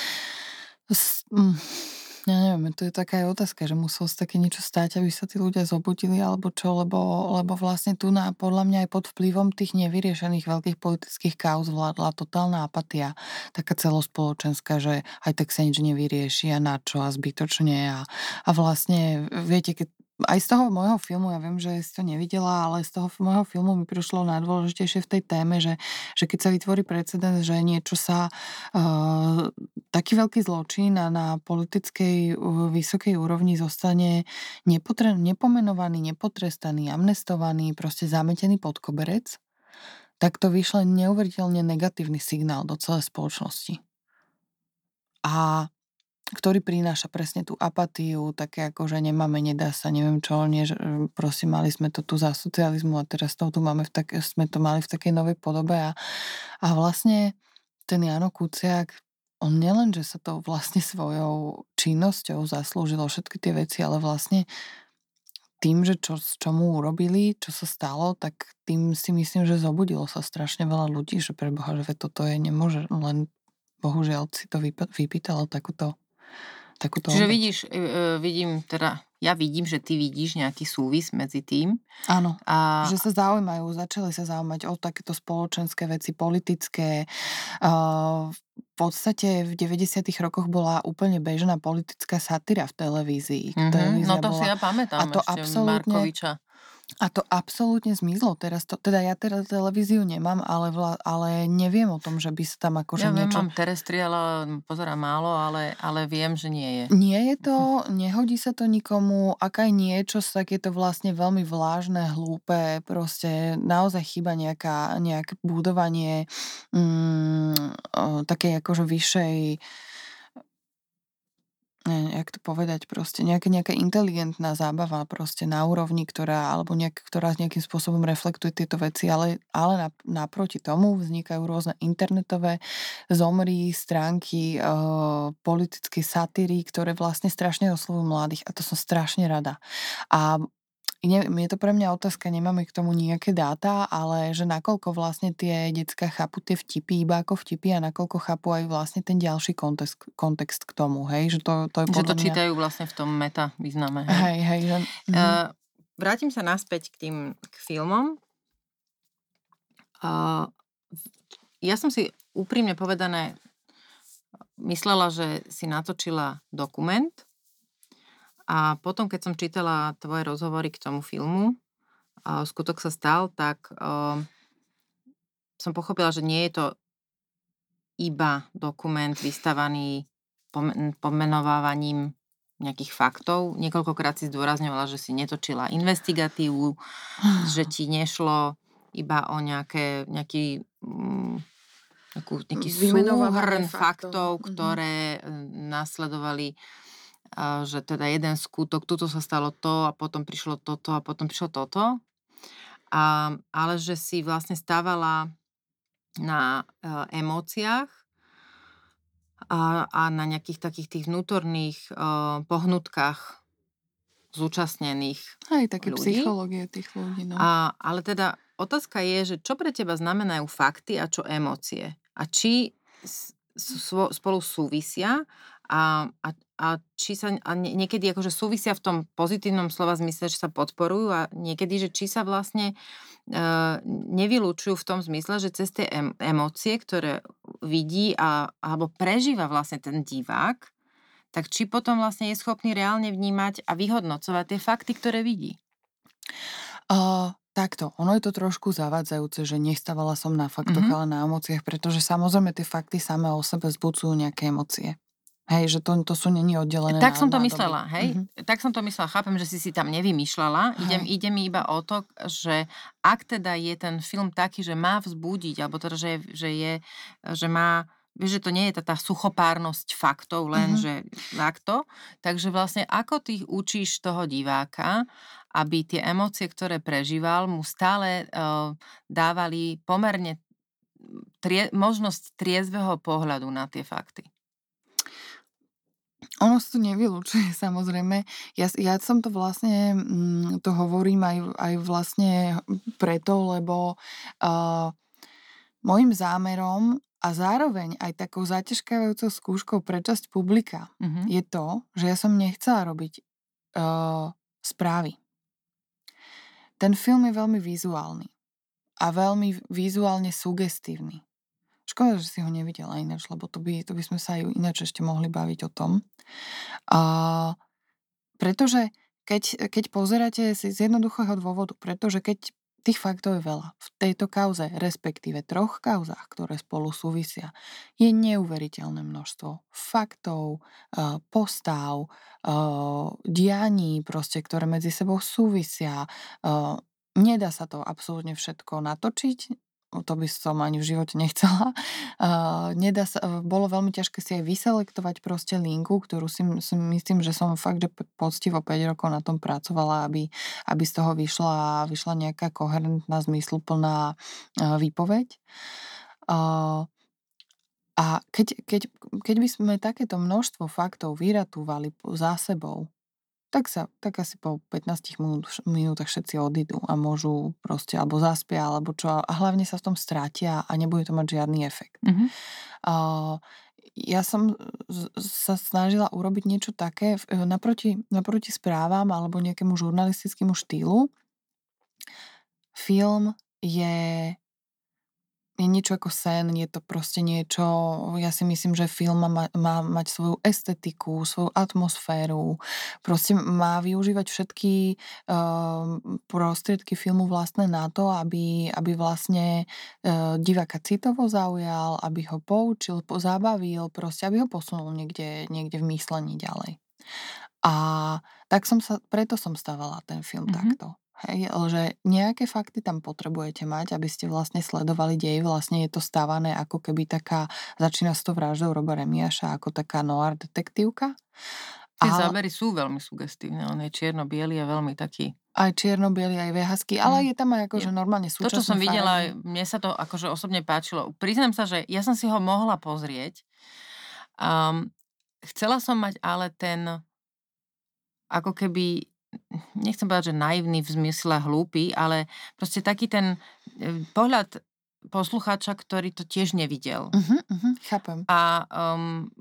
ja neviem, to je taká aj otázka, že muselo sa také niečo stať, aby sa tí ľudia zobudili, alebo čo, lebo, lebo vlastne tu na, podľa mňa aj pod vplyvom tých nevyriešených veľkých politických kauz vládla totálna apatia, taká celospoločenská, že aj tak sa nič nevyrieši a na čo a zbytočne a, a vlastne, viete, keď aj z toho môjho filmu, ja viem, že si to nevidela, ale z toho môjho filmu mi prišlo najdôležitejšie v tej téme, že, že keď sa vytvorí precedens, že niečo sa, uh, taký veľký zločin a na politickej uh, vysokej úrovni zostane nepotre, nepomenovaný, nepotrestaný, amnestovaný, proste zametený pod koberec, tak to vyšle neuveriteľne negatívny signál do celej spoločnosti. A ktorý prináša presne tú apatiu, také ako, že nemáme, nedá sa, neviem čo, nie, že e, prosím, mali sme to tu za socializmu a teraz to tu máme v tak, sme to mali v takej novej podobe a, a vlastne ten Jano Kuciak, on nielen, že sa to vlastne svojou činnosťou zaslúžilo všetky tie veci, ale vlastne tým, že čo, čo mu urobili, čo sa stalo, tak tým si myslím, že zobudilo sa strašne veľa ľudí, že preboha, že toto je, nemôže len bohužiaľ si to vypýtalo takúto takúto Čiže vidíš, e, e, vidím teda, ja vidím, že ty vidíš nejaký súvis medzi tým. Áno, A, že sa zaujímajú, začali sa zaujímať o takéto spoločenské veci, politické. V podstate v 90. rokoch bola úplne bežná politická satyra v televízii. Mhm, Televízia no to si bola, ja pamätám a to ešte absolútne- Markoviča. A to absolútne zmizlo teraz. To, teda ja teraz televíziu nemám, ale, vla, ale neviem o tom, že by sa tam akože Ja viem, niečo... mám terestriál, pozerám málo, ale, ale viem, že nie je. Nie je to, nehodí sa to nikomu, ak aj niečo, tak je to vlastne veľmi vlážne, hlúpe, proste naozaj chyba nejaká, nejaké budovanie mm, o, takej akože vyššej ne, jak to povedať, proste nejaká, nejaká inteligentná zábava proste na úrovni, ktorá, alebo nejak, ktorá nejakým spôsobom reflektuje tieto veci, ale, ale nap, naproti tomu vznikajú rôzne internetové zomry, stránky, e, politické satíry, ktoré vlastne strašne oslovujú mladých a to som strašne rada. A ne, je to pre mňa otázka, nemáme k tomu nejaké dáta, ale že nakoľko vlastne tie decka chápu tie vtipy iba ako vtipy a nakoľko chápu aj vlastne ten ďalší kontext, kontext k tomu, hej, že to, to je Že to mňa... čítajú vlastne v tom meta význame. Hej. Hej, hej, že... Uh, vrátim sa naspäť k tým k filmom. Uh, ja som si úprimne povedané myslela, že si natočila dokument a potom, keď som čítala tvoje rozhovory k tomu filmu, uh, skutok sa stal, tak uh, som pochopila, že nie je to iba dokument vystavaný pom- pomenovávaním nejakých faktov. Niekoľkokrát si zdôrazňovala, že si netočila investigatívu, že ti nešlo iba o nejaké, nejaký, mm, nejakú, nejaký súhrn faktov, faktov. Mhm. ktoré mm, nasledovali že teda jeden skutok, tuto sa stalo to a potom prišlo toto a potom prišlo toto. A, ale že si vlastne stávala na e, emóciách a, a na nejakých takých tých vnútorných e, pohnutkách zúčastnených. Hej, také ľudí. psychológie tých ľudí, no. A, ale teda otázka je, že čo pre teba znamenajú fakty a čo emócie? A či s- svo- spolu súvisia a, a, a či sa a nie- niekedy akože súvisia v tom pozitívnom slova zmysle, že sa podporujú a niekedy, že či sa vlastne e, nevylúčujú v tom zmysle, že cez tie em, emócie, ktoré vidí a, alebo prežíva vlastne ten divák, tak či potom vlastne je schopný reálne vnímať a vyhodnocovať tie fakty, ktoré vidí. Uh, takto, ono je to trošku zavádzajúce, že nestávala som na faktoch, Mhm. ale na emóciách, pretože samozrejme tie fakty samé o sebe zbudzujú nejaké emócie. Hej, že to, to sú není oddelené Tak som to nádoby. myslela, hej? Mhm. Tak som to myslela, chápem, že si si tam nevymýšľala. Idem, ide mi iba o to, že ak teda je ten film taký, že má vzbudiť, alebo teda, že, že je, že má Vieš, že to nie je tá, tá suchopárnosť faktov, len Mhm. že takto. Takže vlastne ako ty učíš toho diváka, aby tie emócie, ktoré prežíval, mu stále uh, dávali pomerne trie, možnosť triezveho pohľadu na tie fakty. Ono sa to nevylučuje, samozrejme. Ja, ja som to vlastne, mm, to hovorím aj, aj vlastne preto, lebo uh, môjim zámerom a zároveň aj takou zaťažkávajúcou skúškou pre časť publika Mhm. je to, že ja som nechcela robiť uh, správy. Ten film je veľmi vizuálny a veľmi vizuálne sugestívny. Škoda, že si ho nevidela ináč, lebo to by, to by sme sa aj ináč ešte mohli baviť o tom. Uh, pretože keď, keď pozeráte si z jednoduchého dôvodu, pretože keď tých faktov je veľa v tejto kauze, respektíve troch kauzách, ktoré spolu súvisia, je neuveriteľné množstvo faktov, postáv, uh, dianí, proste, ktoré medzi sebou súvisia. Nedá sa to absolútne všetko natočiť, to by som ani v živote nechcela. Uh, nedá sa, bolo veľmi ťažké si aj vyselektovať proste linku, ktorú si, si myslím, že som fakt, že poctivo 5 rokov na tom pracovala, aby, aby z toho vyšla, vyšla nejaká koherentná, zmysluplná uh, výpoveď. Uh, a keď, keď, keď by sme takéto množstvo faktov vyratúvali za sebou, tak sa, tak asi po 15 minút, minútach všetci odídu a môžu proste, alebo zaspia, alebo čo, a hlavne sa v tom strátia a nebude to mať žiadny efekt. Mhm. Uh, ja som sa snažila urobiť niečo také naproti, naproti správam alebo nejakému žurnalistickému štýlu. Film je je niečo ako sen, je to proste niečo, ja si myslím, že film má, má mať svoju estetiku, svoju atmosféru, proste má využívať všetky uh, prostriedky filmu vlastné na to, aby, aby vlastne uh, diváka citovo zaujal, aby ho poučil, zabavil, proste aby ho posunul niekde, niekde v myslení ďalej. A tak som sa, preto som stávala ten film mm-hmm. takto. Hej, že nejaké fakty tam potrebujete mať, aby ste vlastne sledovali dej. Vlastne je to stávané ako keby taká, začína s to vraždou Roba Remiaša, ako taká noir detektívka. Tie a... zábery sú veľmi sugestívne, on je čierno-biely a veľmi taký aj čierno aj vehasky, ale mm. je tam aj akože normálne súčasné To, čo som videla, farby. mne sa to akože osobne páčilo. Priznám sa, že ja som si ho mohla pozrieť. Um, chcela som mať ale ten ako keby nechcem povedať, že naivný v zmysle hlúpy, ale proste taký ten e, pohľad poslucháča, ktorý to tiež nevidel. Uh-huh, uh-huh, chápem. A um,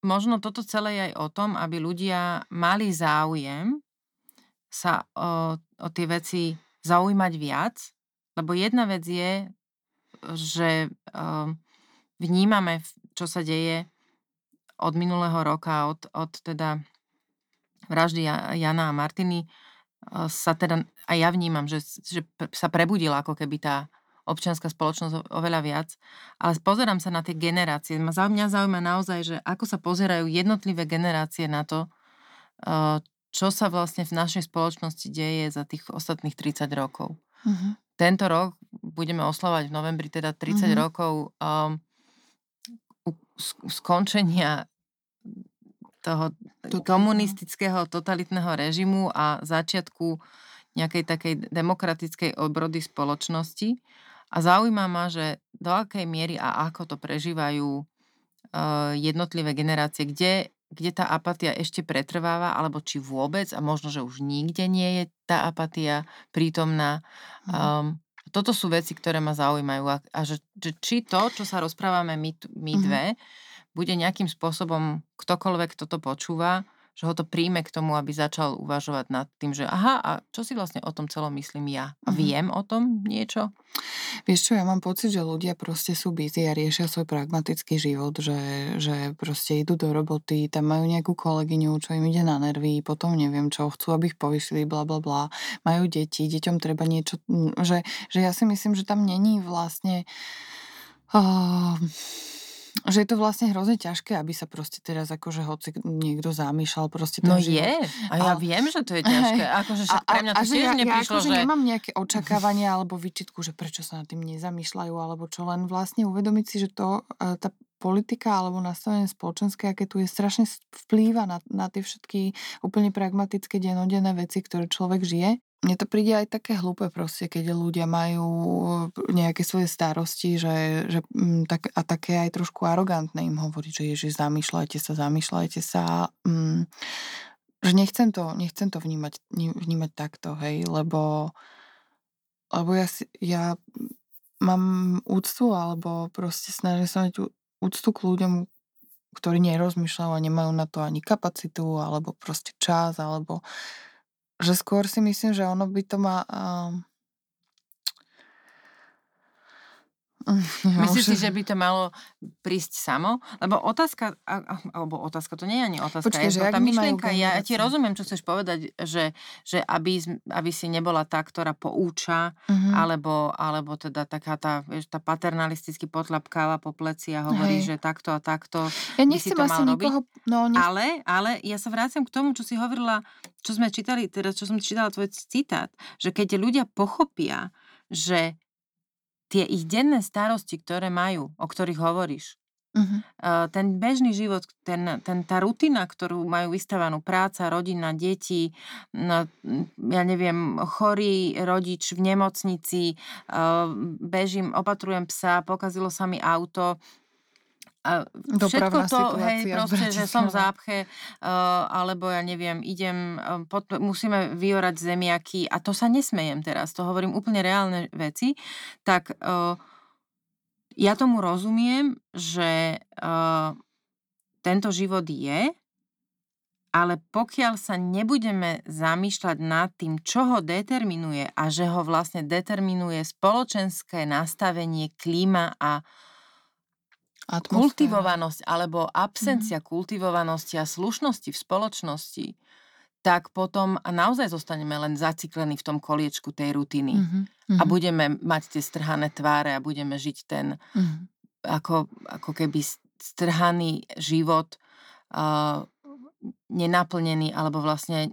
možno toto celé je aj o tom, aby ľudia mali záujem sa o, o tie veci zaujímať viac, lebo jedna vec je, že um, vnímame, čo sa deje od minulého roka, od, od teda vraždy Jana a Martiny sa teda aj ja vnímam, že, že sa prebudila ako keby tá občianská spoločnosť oveľa viac. Ale pozerám sa na tie generácie. Mňa zaujíma naozaj, že ako sa pozerajú jednotlivé generácie na to, čo sa vlastne v našej spoločnosti deje za tých ostatných 30 rokov. Uh-huh. Tento rok budeme oslavať v novembri teda 30 uh-huh. Mhm. rokov um, skončenia toho Toto, komunistického totalitného režimu a začiatku nejakej takej demokratickej obrody spoločnosti. A zaujíma ma, že do akej miery a ako to prežívajú uh, jednotlivé generácie, kde, kde tá apatia ešte pretrváva, alebo či vôbec, a možno, že už nikde nie je tá apatia prítomná. Um, toto sú veci, ktoré ma zaujímajú. A, a že, že či to, čo sa rozprávame my, my mhm. dve, mm-hmm bude nejakým spôsobom ktokoľvek, kto to počúva, že ho to príjme k tomu, aby začal uvažovať nad tým, že aha, a čo si vlastne o tom celom myslím ja? A mhm. viem o tom niečo? Vieš čo, ja mám pocit, že ľudia proste sú busy a riešia svoj pragmatický život, že, že proste idú do roboty, tam majú nejakú kolegyňu, čo im ide na nervy, potom neviem čo, chcú, aby ich povyšili, bla bla bla, majú deti, deťom treba niečo, že, že ja si myslím, že tam není vlastne... Uh, že je to vlastne hrozne ťažké, aby sa proste teraz akože hoci niekto zamýšľal proste No život. je, a ja a, viem, že to je ťažké. Akože však pre mňa to tiež ja, neprišlo, ja akože že... nemám nejaké očakávania alebo výčitku, že prečo sa nad tým nezamýšľajú, alebo čo, len vlastne uvedomiť si, že to, e, tá politika alebo nastavenie spoločenské, aké tu je, strašne vplýva na, na tie všetky úplne pragmatické denodenné veci, ktoré človek žije. Mne to príde aj také hlúpe proste, keď ľudia majú nejaké svoje starosti, že, že mm, tak, a také aj trošku arogantné im hovoriť, že ježiš, zamýšľajte sa, zamýšľajte sa. Mm, že nechcem to, nechcem to vnímať, vnímať takto, hej, lebo, lebo ja, ja mám úctu alebo proste snažím sa mať úctu k ľuďom, ktorí nerozmýšľajú a nemajú na to ani kapacitu alebo proste čas alebo že skôr si myslím, že ono by to má... Um... Myslíš si, že by to malo prísť samo? Lebo otázka, alebo otázka, to nie je ani otázka, Počkej, je to tá myšlienka, ja, ja ti rozumiem, čo chceš povedať, že, že aby, aby si nebola tá, ktorá pouča, uh-huh. alebo, alebo teda taká tá, vieš, tá paternalisticky potlapkáva po pleci a hovorí, Hej. že takto a takto ja by si to mal nikoho, robiť. No, nech... ale, ale ja sa vrácam k tomu, čo si hovorila, čo sme čítali, teraz čo som čítala tvoj citát, že keď ľudia pochopia, že tie ich denné starosti, ktoré majú, o ktorých hovoríš, Uh-huh. Ten bežný život, ten, ten, tá rutina, ktorú majú vystavanú, práca, rodina, deti, no, ja neviem, chorý rodič v nemocnici, bežím, opatrujem psa, pokazilo sa mi auto, a všetko to, hej, proste, že som v zápche, uh, alebo ja neviem, idem, uh, pod, musíme vyorať zemiaky a to sa nesmejem teraz, to hovorím úplne reálne veci, tak uh, Ja tomu rozumiem, že uh, tento život je, ale pokiaľ sa nebudeme zamýšľať nad tým, čo ho determinuje a že ho vlastne determinuje spoločenské nastavenie, klíma a Atmosféra. kultivovanosť alebo absencia mm. kultivovanosti a slušnosti v spoločnosti, tak potom naozaj zostaneme len zaciklení v tom koliečku tej rutiny. Mm-hmm. A budeme mať tie strhané tváre a budeme žiť ten mm-hmm. ako, ako keby strhaný život uh, nenaplnený, alebo vlastne,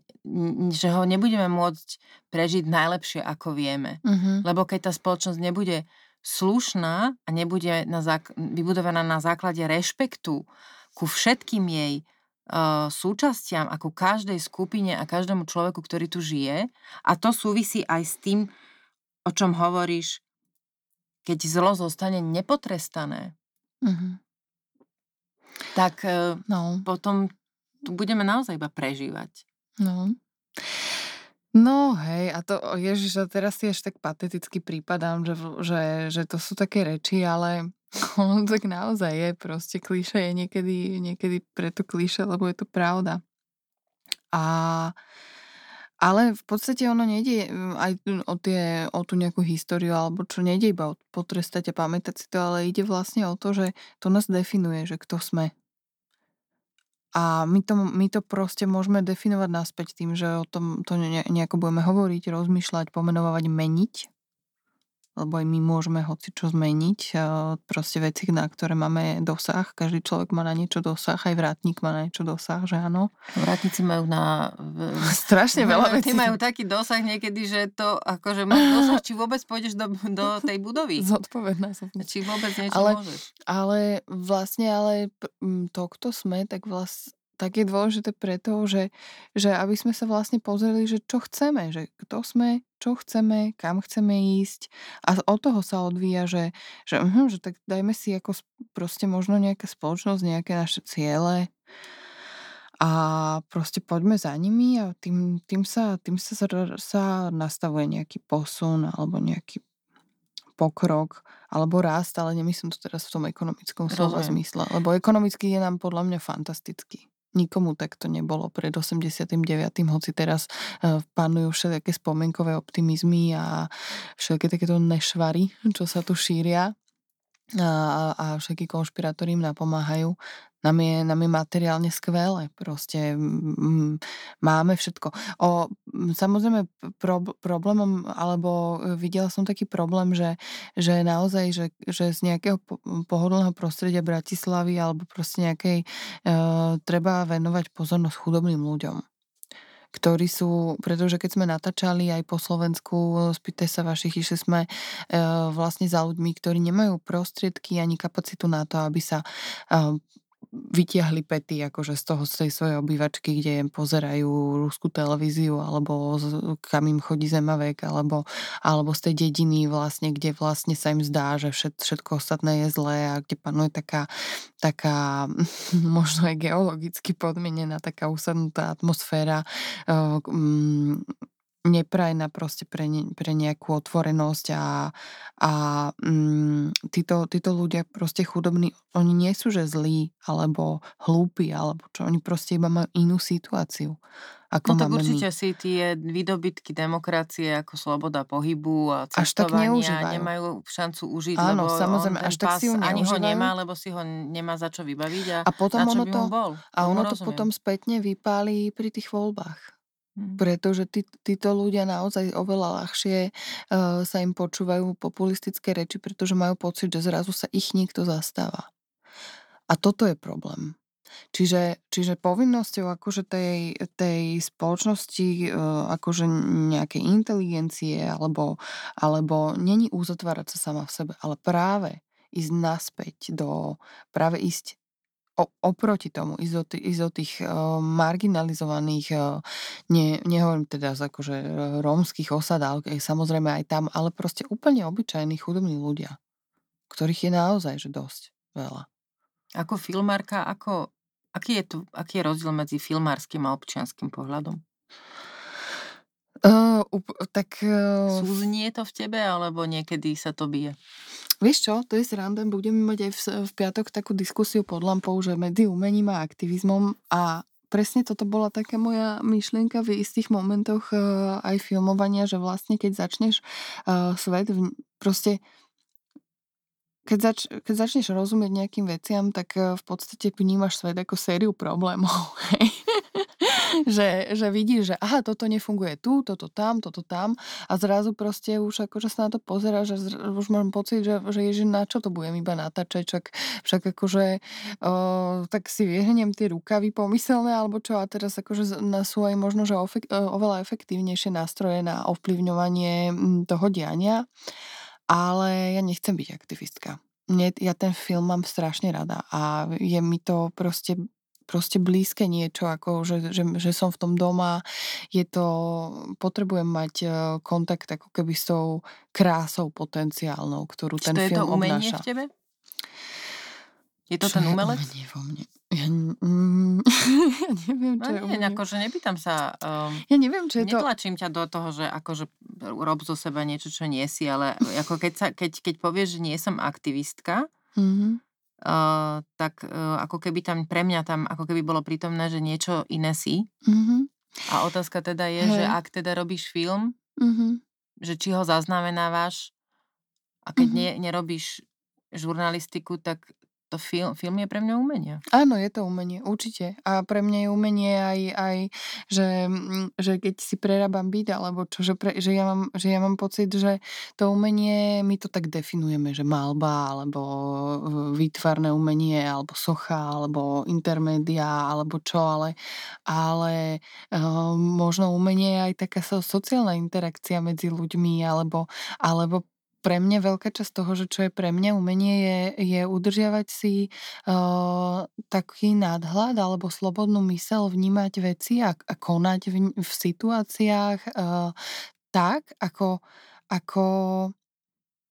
že ho nebudeme môcť prežiť najlepšie, ako vieme. Mm-hmm. Lebo keď tá spoločnosť nebude slušná a nebude na zák- vybudovaná na základe rešpektu ku všetkým jej uh, súčastiam a ku každej skupine a každému človeku, ktorý tu žije. A to súvisí aj s tým, o čom hovoríš, keď zlo zostane nepotrestané. Mm-hmm. Tak uh, no. potom tu budeme naozaj iba prežívať. No. No hej, a to, ježiš, a teraz si až tak pateticky prípadám, že, že, že to sú také reči, ale ono tak naozaj je, proste klíše je niekedy, niekedy preto klíše, lebo je to pravda. A ale v podstate ono nejde mm, aj o, tie, o tú nejakú históriu, alebo čo nejde iba o potrestať a pamätať si to, ale ide vlastne o to, že to nás definuje, že kto sme. A my to, my to proste môžeme definovať naspäť tým, že o tom to nejako budeme hovoriť, rozmýšľať, pomenovať, meniť lebo aj my môžeme hoci čo zmeniť, proste veci, na ktoré máme dosah. Každý človek má na niečo dosah, aj vrátnik má na niečo dosah, že áno. Vrátnici majú na... Strašne veľa vecí. Majú taký dosah niekedy, že to akože máš dosah, či vôbec pôjdeš do, do tej budovy. Zodpovedná som. Či vôbec niečo ale, môžeš. Ale vlastne, ale to, kto sme, tak vlastne tak je dôležité preto, že, že aby sme sa vlastne pozreli, že čo chceme, že kto sme, čo chceme, kam chceme ísť. A od toho sa odvíja, že, že, uh, že tak dajme si ako proste možno nejaká spoločnosť, nejaké naše ciele. A proste poďme za nimi a tým, tým, sa, tým sa, sa nastavuje nejaký posun alebo nejaký pokrok alebo rast, ale nemyslím to teraz v tom ekonomickom slova zmysle, lebo ekonomicky je nám podľa mňa fantastický. Nikomu takto nebolo pred 89. hoci teraz uh, panujú všetké spomienkové optimizmy a všetky takéto nešvary, čo sa tu šíria a, a všetky konšpirátori im napomáhajú nám je, nám je materiálne skvelé. Proste m, máme všetko. O, samozrejme pro, problémom, alebo e, videla som taký problém, že, že naozaj, že, že z nejakého pohodlného prostredia Bratislavy alebo proste nejakej, e, treba venovať pozornosť chudobným ľuďom ktorí sú, pretože keď sme natáčali aj po Slovensku, spýtaj sa vašich, išli sme e, vlastne za ľuďmi, ktorí nemajú prostriedky ani kapacitu na to, aby sa e, vytiahli pety akože z toho, z tej svojej obývačky, kde pozerajú rúskú televíziu alebo kam im chodí zemavek alebo, alebo z tej dediny vlastne, kde vlastne sa im zdá, že všet, všetko ostatné je zlé a kde panuje taká, taká možno aj geologicky podmienená taká usadnutá atmosféra um, neprajná proste pre, ne, pre nejakú otvorenosť a, a mm, títo, títo ľudia proste chudobní, oni nie sú že zlí alebo hlúpi alebo čo, oni proste iba majú inú situáciu. Ako no tak určite my. si tie výdobytky demokracie ako sloboda pohybu a cestovania až tak nemajú šancu užiť, Áno, lebo samozrejme, až tak si ju ani ho nemá, lebo si ho nemá za čo vybaviť a, a potom na čo ono by to, bol. A ono to potom spätne vypálí pri tých voľbách. Hm. Pretože tí, títo ľudia naozaj oveľa ľahšie uh, sa im počúvajú populistické reči, pretože majú pocit, že zrazu sa ich niekto zastáva. A toto je problém. Čiže, čiže povinnosťou akože tej, tej spoločnosti uh, akože nejakej inteligencie alebo, alebo není uzatvárať sa sama v sebe, ale práve ísť naspäť do, práve ísť oproti tomu ísť do, tých, ísť do tých uh, marginalizovaných, uh, ne, nehovorím teda z akože uh, rómskych osad, ale samozrejme aj tam, ale proste úplne obyčajní chudobní ľudia, ktorých je naozaj že dosť veľa. Ako filmárka, ako, aký, je tu, aký je rozdiel medzi filmárskym a občianským pohľadom? Uh, up, tak... Uh, Súznie to v tebe, alebo niekedy sa to bije? Vieš čo, to je sranda, budeme mať aj v, v piatok takú diskusiu pod lampou, že medzi umením a aktivizmom a presne toto bola taká moja myšlienka v istých momentoch uh, aj filmovania, že vlastne keď začneš uh, svet v, proste keď, zač- keď začneš rozumieť nejakým veciam, tak v podstate vnímaš svet ako sériu problémov. že, že vidíš, že aha, toto nefunguje tu, toto tam, toto tam. A zrazu proste už akože sa na to pozera, že už mám pocit, že, že ježi, na čo to budem iba natáčať, však, však akože o, tak si vyhrnem tie rukavy pomyselné alebo čo? A teraz akože sú aj možno, že ofek- oveľa efektívnejšie nástroje na ovplyvňovanie toho diania. Ale ja nechcem byť aktivistka. Ja ten film mám strašne rada a je mi to proste proste blízke niečo, ako že, že, že som v tom doma, je to, potrebujem mať e, kontakt ako keby s tou krásou potenciálnou, ktorú Či ten to film je to umenie obnáša. v tebe? Je to Čo ten umelec? Je vo mne? Ja, mm, ja neviem, čo no, je nie, akože nepýtam sa... Um, ja neviem, čo je to... Netlačím ťa do toho, že akože rob zo seba niečo, čo nie si, ale ako keď, sa, keď, keď povieš, že nie som aktivistka, mm-hmm. Uh, tak uh, ako keby tam pre mňa tam ako keby bolo prítomné, že niečo iné si. Mm-hmm. A otázka teda je, hey. že ak teda robíš film, mm-hmm. že či ho zaznamenávaš a keď mm-hmm. ne, nerobíš žurnalistiku, tak to film, film je pre mňa umenie. Áno, je to umenie, určite. A pre mňa je umenie aj, aj že, mm, že keď si prerábam byt, alebo čo, že, pre, že, ja mám, že ja mám pocit, že to umenie, my to tak definujeme, že malba, alebo výtvarné umenie, alebo socha, alebo intermédia, alebo čo, ale, ale uh, možno umenie je aj taká sociálna interakcia medzi ľuďmi, alebo, alebo pre mňa veľká časť toho, že čo je pre mňa umenie, je, je udržiavať si uh, taký nadhľad alebo slobodnú mysel, vnímať veci a, a konať v, v situáciách uh, tak, ako, ako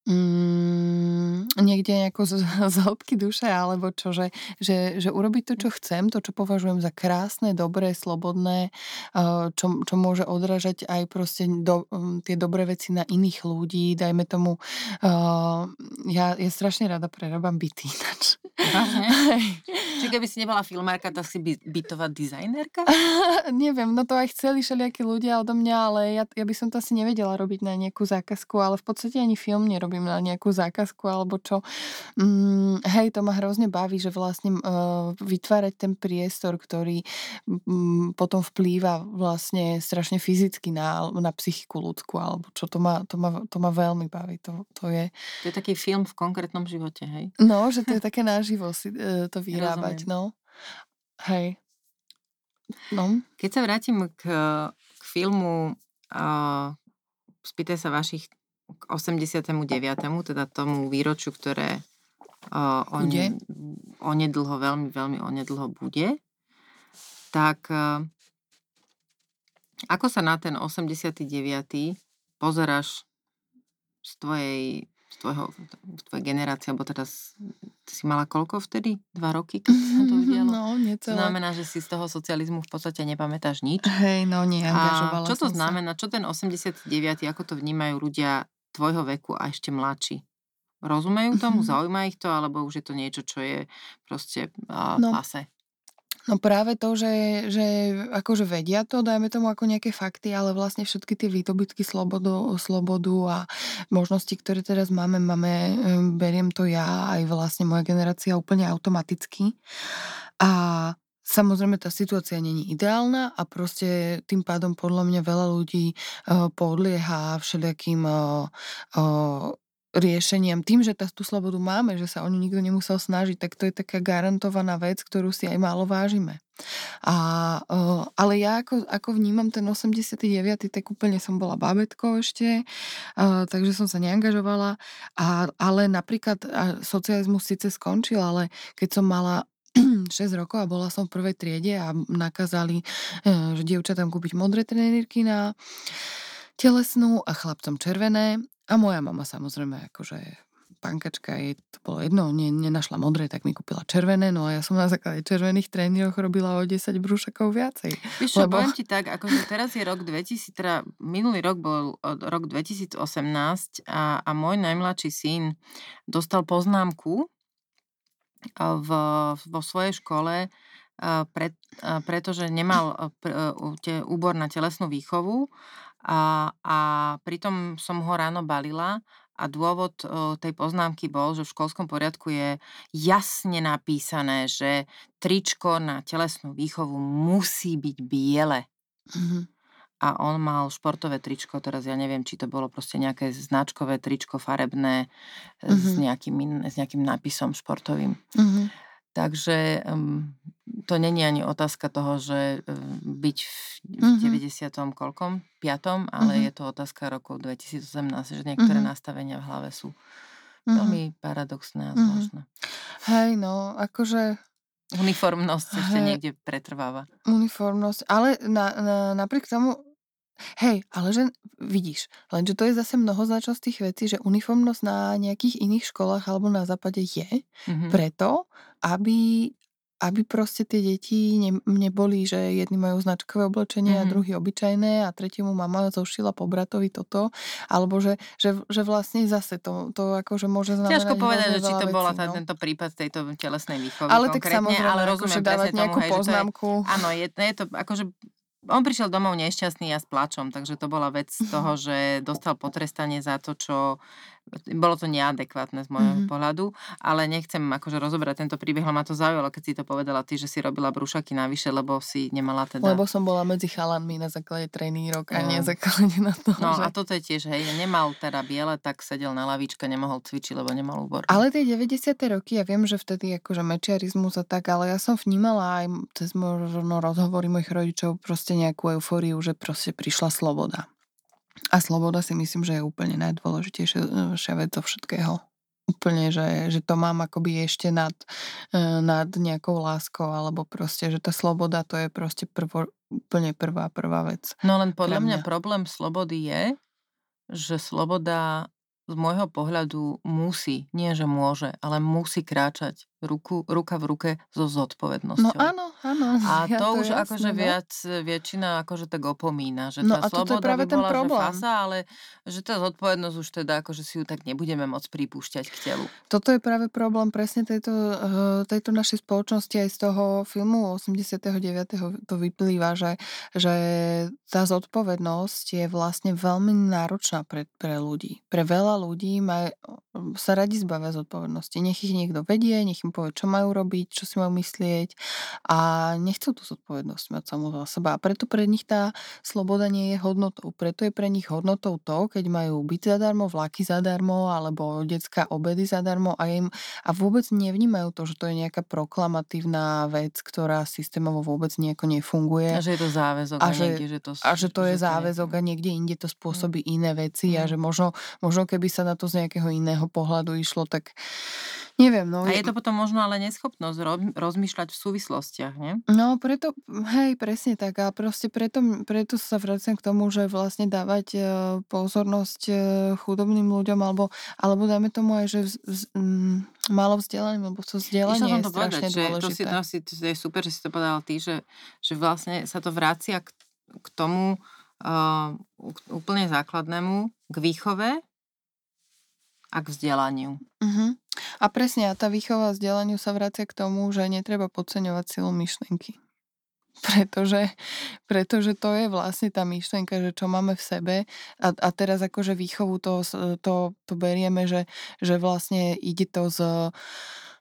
Mm, niekde nejako z, z hĺbky duše, alebo čo, že, že, že urobiť to, čo chcem, to, čo považujem za krásne, dobré, slobodné, čo, čo môže odrážať aj proste do, tie dobré veci na iných ľudí, dajme tomu, uh, ja, ja strašne rada prerábam byty ináč. Čiže keby si nebola filmárka, tak si by, bytová dizajnerka? Neviem, no to aj chceli všelijakí ľudia odo mňa, ale ja, ja by som to asi nevedela robiť na nejakú zákazku, ale v podstate ani film nerobím robím na nejakú zákazku alebo čo. Mm, hej, to ma hrozne baví, že vlastne uh, vytvárať ten priestor, ktorý um, potom vplýva vlastne strašne fyzicky na, na psychiku ľudskú alebo čo, to ma, to ma, to ma veľmi baví. To, to je... To je taký film v konkrétnom živote, hej? No, že to je také naživo si uh, to vyrábať, Rozumiem. no. Hej. No. Keď sa vrátim k, k filmu uh, Spýtaj sa vašich k 89. teda tomu výročiu, ktoré uh, on, bude? onedlho, veľmi, veľmi onedlho bude, tak uh, ako sa na ten 89. pozeráš z tvojej, z tvojho, z tvojej generácie, alebo teraz si mala koľko vtedy? Dva roky, keď sa to udialo? No, To znamená, že si z toho socializmu v podstate nepamätáš nič. Hej, no nie, A čo to znamená? Sa. Čo ten 89. ako to vnímajú ľudia tvojho veku a ešte mladší. Rozumejú tomu, mm-hmm. zaujíma ich to, alebo už je to niečo, čo je proste uh, no, pase? No práve to, že, že akože vedia to, dajme tomu ako nejaké fakty, ale vlastne všetky tie výdobytky slobodu, slobodu a možnosti, ktoré teraz máme, máme, beriem to ja aj vlastne moja generácia úplne automaticky. A Samozrejme, tá situácia není ideálna a proste tým pádom podľa mňa veľa ľudí uh, podlieha všelijakým uh, riešeniam. Tým, že tá, tú slobodu máme, že sa o ňu nikto nemusel snažiť, tak to je taká garantovaná vec, ktorú si aj málo vážime. A, ale ja ako, ako vnímam ten 89. tak úplne som bola babetko ešte, takže som sa neangažovala. A, ale napríklad socializmus síce skončil, ale keď som mala 6 rokov a bola som v prvej triede a nakázali, eh, že dievčatám kúpiť modré trenírky na telesnú a chlapcom červené. A moja mama samozrejme akože pankačka, jej to bolo jedno, ne, nenašla modré, tak mi kúpila červené, no a ja som na základe červených tréningoch robila o 10 brúšakov viacej. Víš čo, lebo... poviem ti tak, akože teraz je rok 2000, teda minulý rok bol rok 2018 a, a môj najmladší syn dostal poznámku v, vo svojej škole, pre, pretože nemal úbor na telesnú výchovu a, a pritom som ho ráno balila a dôvod tej poznámky bol, že v školskom poriadku je jasne napísané, že tričko na telesnú výchovu musí byť biele. Mm-hmm. A on mal športové tričko, teraz ja neviem, či to bolo proste nejaké značkové tričko farebné mm-hmm. s, nejakým, s nejakým nápisom športovým. Mm-hmm. Takže um, to není ani otázka toho, že um, byť v, mm-hmm. 90. koľkom? 5. Ale mm-hmm. je to otázka rokov 2018, že niektoré mm-hmm. nastavenia v hlave sú mm-hmm. veľmi paradoxné a mm-hmm. zvláštne. Hej, no, akože... Uniformnosť ešte niekde pretrváva. Uniformnosť, ale na, na, napriek tomu Hej, ale že vidíš, lenže to je zase mnohoznačnosť tých vecí, že uniformnosť na nejakých iných školách alebo na západe je mm-hmm. preto, aby, aby proste tie deti ne, neboli, že jedni majú značkové oblečenie mm-hmm. a druhý obyčajné a tretiemu mama zošila po bratovi toto, alebo že, že, že vlastne zase to, to akože môže znamenať Ťažko povedať, že či to bola no. tento prípad tejto telesnej výchovy Ale tak samozrejme, ale rozumiem akože dávať nejakú tomu, poznámku. Hej, je, áno, je, je to akože on prišiel domov nešťastný a s plačom, takže to bola vec toho, že dostal potrestanie za to, čo bolo to neadekvátne z môjho mm-hmm. pohľadu, ale nechcem akože rozobrať tento príbeh, ma to zaujalo, keď si to povedala ty, že si robila brúšaky navyše, lebo si nemala teda... Lebo som bola medzi chalanmi na základe rok a nie na základe na to, No že... a toto je tiež, hej, nemal teda biele, tak sedel na lavičke, nemohol cvičiť, lebo nemal úbor. Ale tie 90. roky, ja viem, že vtedy akože mečiarizmus a tak, ale ja som vnímala aj cez možno rozhovory mojich rodičov proste nejakú eufóriu, že proste prišla sloboda. A sloboda si myslím, že je úplne najdôležitejšia vec zo všetkého. Úplne, že, že to mám akoby ešte nad, e, nad nejakou láskou, alebo proste, že tá sloboda to je proste prvo, úplne prvá, prvá vec. No len podľa mňa. mňa problém slobody je, že sloboda z môjho pohľadu musí, nie že môže, ale musí kráčať ruku, ruka v ruke so zodpovednosťou. No áno, áno. A ja to, to už jasné, akože no. viac, väčšina akože tak opomína, že no tá sloboda práve by bola, ten problém. že fasa, ale že tá zodpovednosť už teda akože si ju tak nebudeme môcť pripúšťať k telu. Toto je práve problém presne tejto, eh, tejto našej spoločnosti aj z toho filmu 89. to vyplýva, že, že tá zodpovednosť je vlastne veľmi náročná pre, pre ľudí. Pre veľa ľudí má, sa radi zbavia zodpovednosti. Nech ich niekto vedie, nech im povie, čo majú robiť, čo si majú myslieť a nechcú tú zodpovednosť mať samú za seba. A preto pre nich tá sloboda nie je hodnotou. Preto je pre nich hodnotou to, keď majú byť zadarmo, vlaky zadarmo alebo detská obedy zadarmo a, im, a vôbec nevnímajú to, že to je nejaká proklamatívna vec, ktorá systémovo vôbec nejako nefunguje. A že je to záväzok a, a že, niekde, že to, a že to že je záväzok a niekde inde to spôsobí mm. iné veci mm. a že možno, možno keby sa na to z nejakého iného pohľadu išlo, tak Neviem, no. A je to potom možno ale neschopnosť rozmýšľať v súvislostiach, nie? No, preto, hej, presne tak. A proste preto, preto sa vraciam k tomu, že vlastne dávať e, pozornosť e, chudobným ľuďom, alebo, alebo dáme tomu aj, že vz, vz, m, málo vzdelaným, lebo to vzdelanie je to strašne povedať, dôležité. To, si, to, si, to je super, že si to povedal ty, že, že vlastne sa to vracia k, k tomu uh, úplne základnému, k výchove a k vzdelaniu. Uh-huh. A presne, a tá výchova vzdelaniu sa vracia k tomu, že netreba podceňovať silu myšlienky. Pretože, pretože to je vlastne tá myšlienka, že čo máme v sebe a, a teraz akože výchovu to, to, to berieme, že, že vlastne ide to z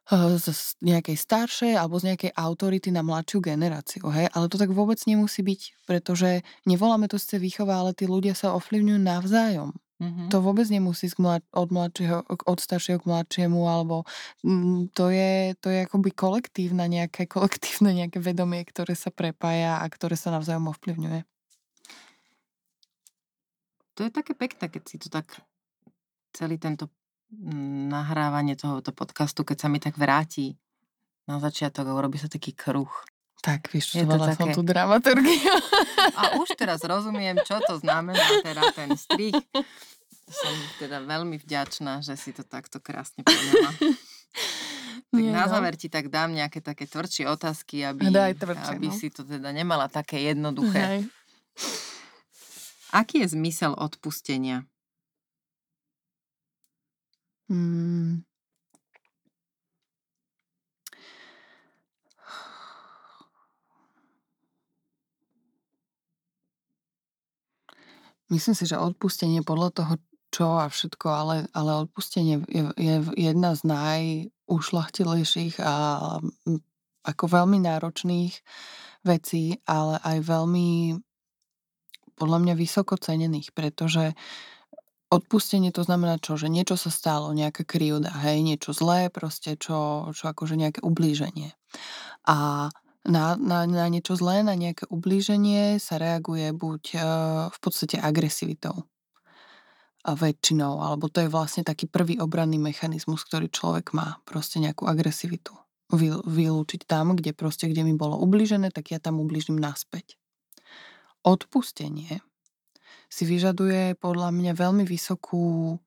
z nejakej staršej alebo z nejakej autority na mladšiu generáciu. Hej? Ale to tak vôbec nemusí byť, pretože nevoláme to sice výchova, ale tí ľudia sa ovplyvňujú navzájom. Mm-hmm. To vôbec nemusí mlad, od, mladšieho, od staršieho k mladšiemu, alebo mm, to, je, to je akoby kolektívne nejaké, kolektívne nejaké vedomie, ktoré sa prepája a ktoré sa navzájom ovplyvňuje. To je také pekné, keď si to tak celý tento mm, nahrávanie tohoto podcastu, keď sa mi tak vráti na začiatok a urobí sa taký kruh. Tak, vyštudovala také... som tú dramaturgiu. A už teraz rozumiem, čo to znamená teda ten strich. Som teda veľmi vďačná, že si to takto krásne poňala. tak Nie, na no. záver ti tak dám nejaké také tvrdšie otázky, aby, tvrdšie, aby no. si to teda nemala také jednoduché. Hej. Aký je zmysel odpustenia? Hmm. Myslím si, že odpustenie podľa toho, čo a všetko, ale, ale odpustenie je, je jedna z najušlachtilejších a ako veľmi náročných vecí, ale aj veľmi podľa mňa vysoko cenených, pretože odpustenie to znamená čo? Že niečo sa stalo, nejaká krivda, hej, niečo zlé, proste čo, čo akože nejaké ublíženie. A na, na, na niečo zlé, na nejaké ublíženie sa reaguje buď uh, v podstate agresivitou a väčšinou, alebo to je vlastne taký prvý obranný mechanizmus, ktorý človek má, proste nejakú agresivitu. Vy, vylúčiť tam, kde proste, kde mi bolo ublížené, tak ja tam ublížim naspäť. Odpustenie si vyžaduje podľa mňa veľmi vysokú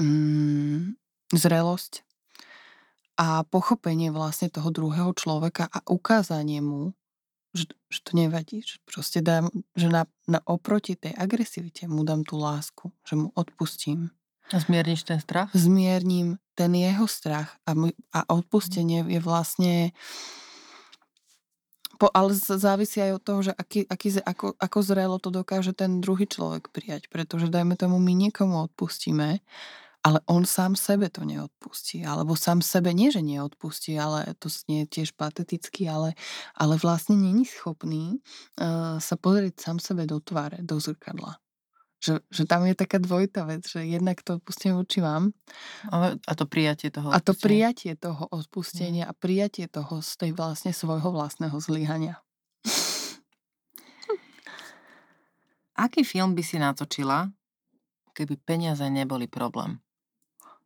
mm, zrelosť a pochopenie vlastne toho druhého človeka a ukázanie mu, že, že to nevadí, že proste dám, že na, na oproti tej agresivite mu dám tú lásku, že mu odpustím. A zmierniš ten strach? Zmierním ten jeho strach a, a odpustenie je vlastne po, ale závisí aj od toho, že aký, aký, ako, ako zrelo to dokáže ten druhý človek prijať, pretože dajme tomu my niekomu odpustíme ale on sám sebe to neodpustí. Alebo sám sebe nie, že neodpustí, ale to nie je tiež pateticky, ale, ale vlastne není schopný uh, sa pozrieť sám sebe do tváre, do zrkadla. Že, že tam je taká dvojitá vec, že jednak to odpustenie voči vám. A to prijatie toho odpustenia. A to prijatie toho odpustenia a prijatie toho z tej vlastne svojho vlastného zlyhania. Aký film by si natočila, keby peniaze neboli problém?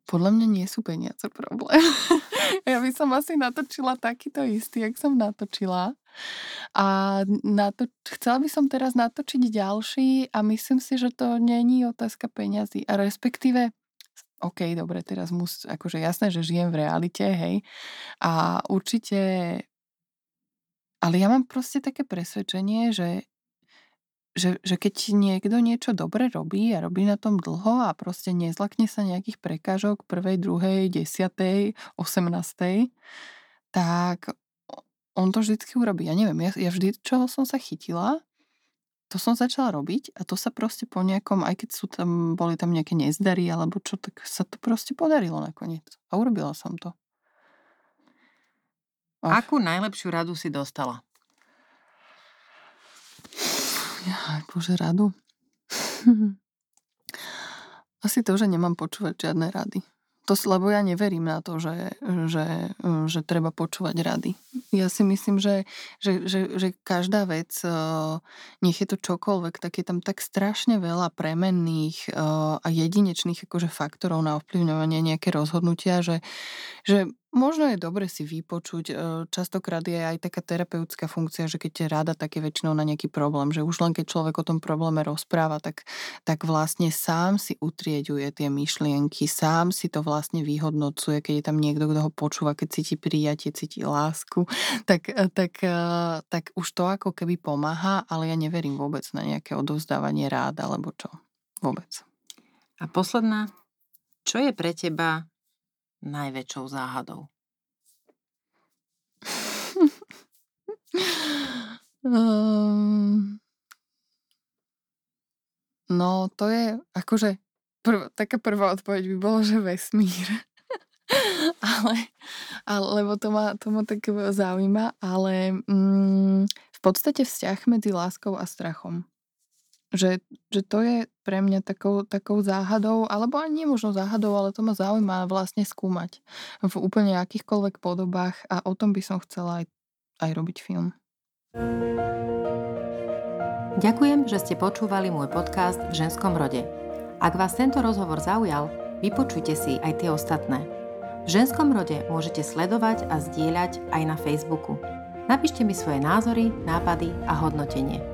Podľa mňa nie sú peniaze problém. ja by som asi natočila takýto istý, jak som natočila. A nato- chcela by som teraz natočiť ďalší a myslím si, že to není otázka peňazí. A respektíve, OK, dobre, teraz mus, akože jasné, že žijem v realite, hej. A určite ale ja mám proste také presvedčenie, že že, že keď niekto niečo dobre robí a robí na tom dlho a proste nezlakne sa nejakých prekážok prvej, druhej, desiatej, osemnastej, tak on to vždycky urobí. Ja neviem, ja, ja vždy, čoho som sa chytila, to som začala robiť a to sa proste po nejakom, aj keď sú tam, boli tam nejaké nezdary alebo čo, tak sa to proste podarilo nakoniec. A urobila som to. Ach. Akú najlepšiu radu si dostala? Ja, bože, radu. Asi to, že nemám počúvať žiadne rady. To, lebo ja neverím na to, že, že, že treba počúvať rady. Ja si myslím, že, že, že, že každá vec, nech je to čokoľvek, tak je tam tak strašne veľa premenných a jedinečných akože faktorov na ovplyvňovanie nejaké rozhodnutia, že, že Možno je dobre si vypočuť, e, častokrát je aj taká terapeutická funkcia, že keď je rada, tak je väčšinou na nejaký problém, že už len keď človek o tom probléme rozpráva, tak, tak vlastne sám si utrieďuje tie myšlienky, sám si to vlastne vyhodnocuje, keď je tam niekto, kto ho počúva, keď cíti prijatie, cíti lásku, tak, e, tak, e, tak už to ako keby pomáha, ale ja neverím vôbec na nejaké odovzdávanie rád alebo čo. Vôbec. A posledná, čo je pre teba najväčšou záhadou? um, no, to je akože prv, taká prvá odpoveď by bolo, že vesmír. ale, ale, lebo to ma, to ma tak zaujíma, ale mm, v podstate vzťah medzi láskou a strachom. Že, že to je pre mňa takou, takou záhadou, alebo ani nie možno záhadou, ale to ma zaujíma vlastne skúmať v úplne akýchkoľvek podobách a o tom by som chcela aj, aj robiť film. Ďakujem, že ste počúvali môj podcast v ženskom rode. Ak vás tento rozhovor zaujal, vypočujte si aj tie ostatné. V ženskom rode môžete sledovať a zdieľať aj na Facebooku. Napíšte mi svoje názory, nápady a hodnotenie.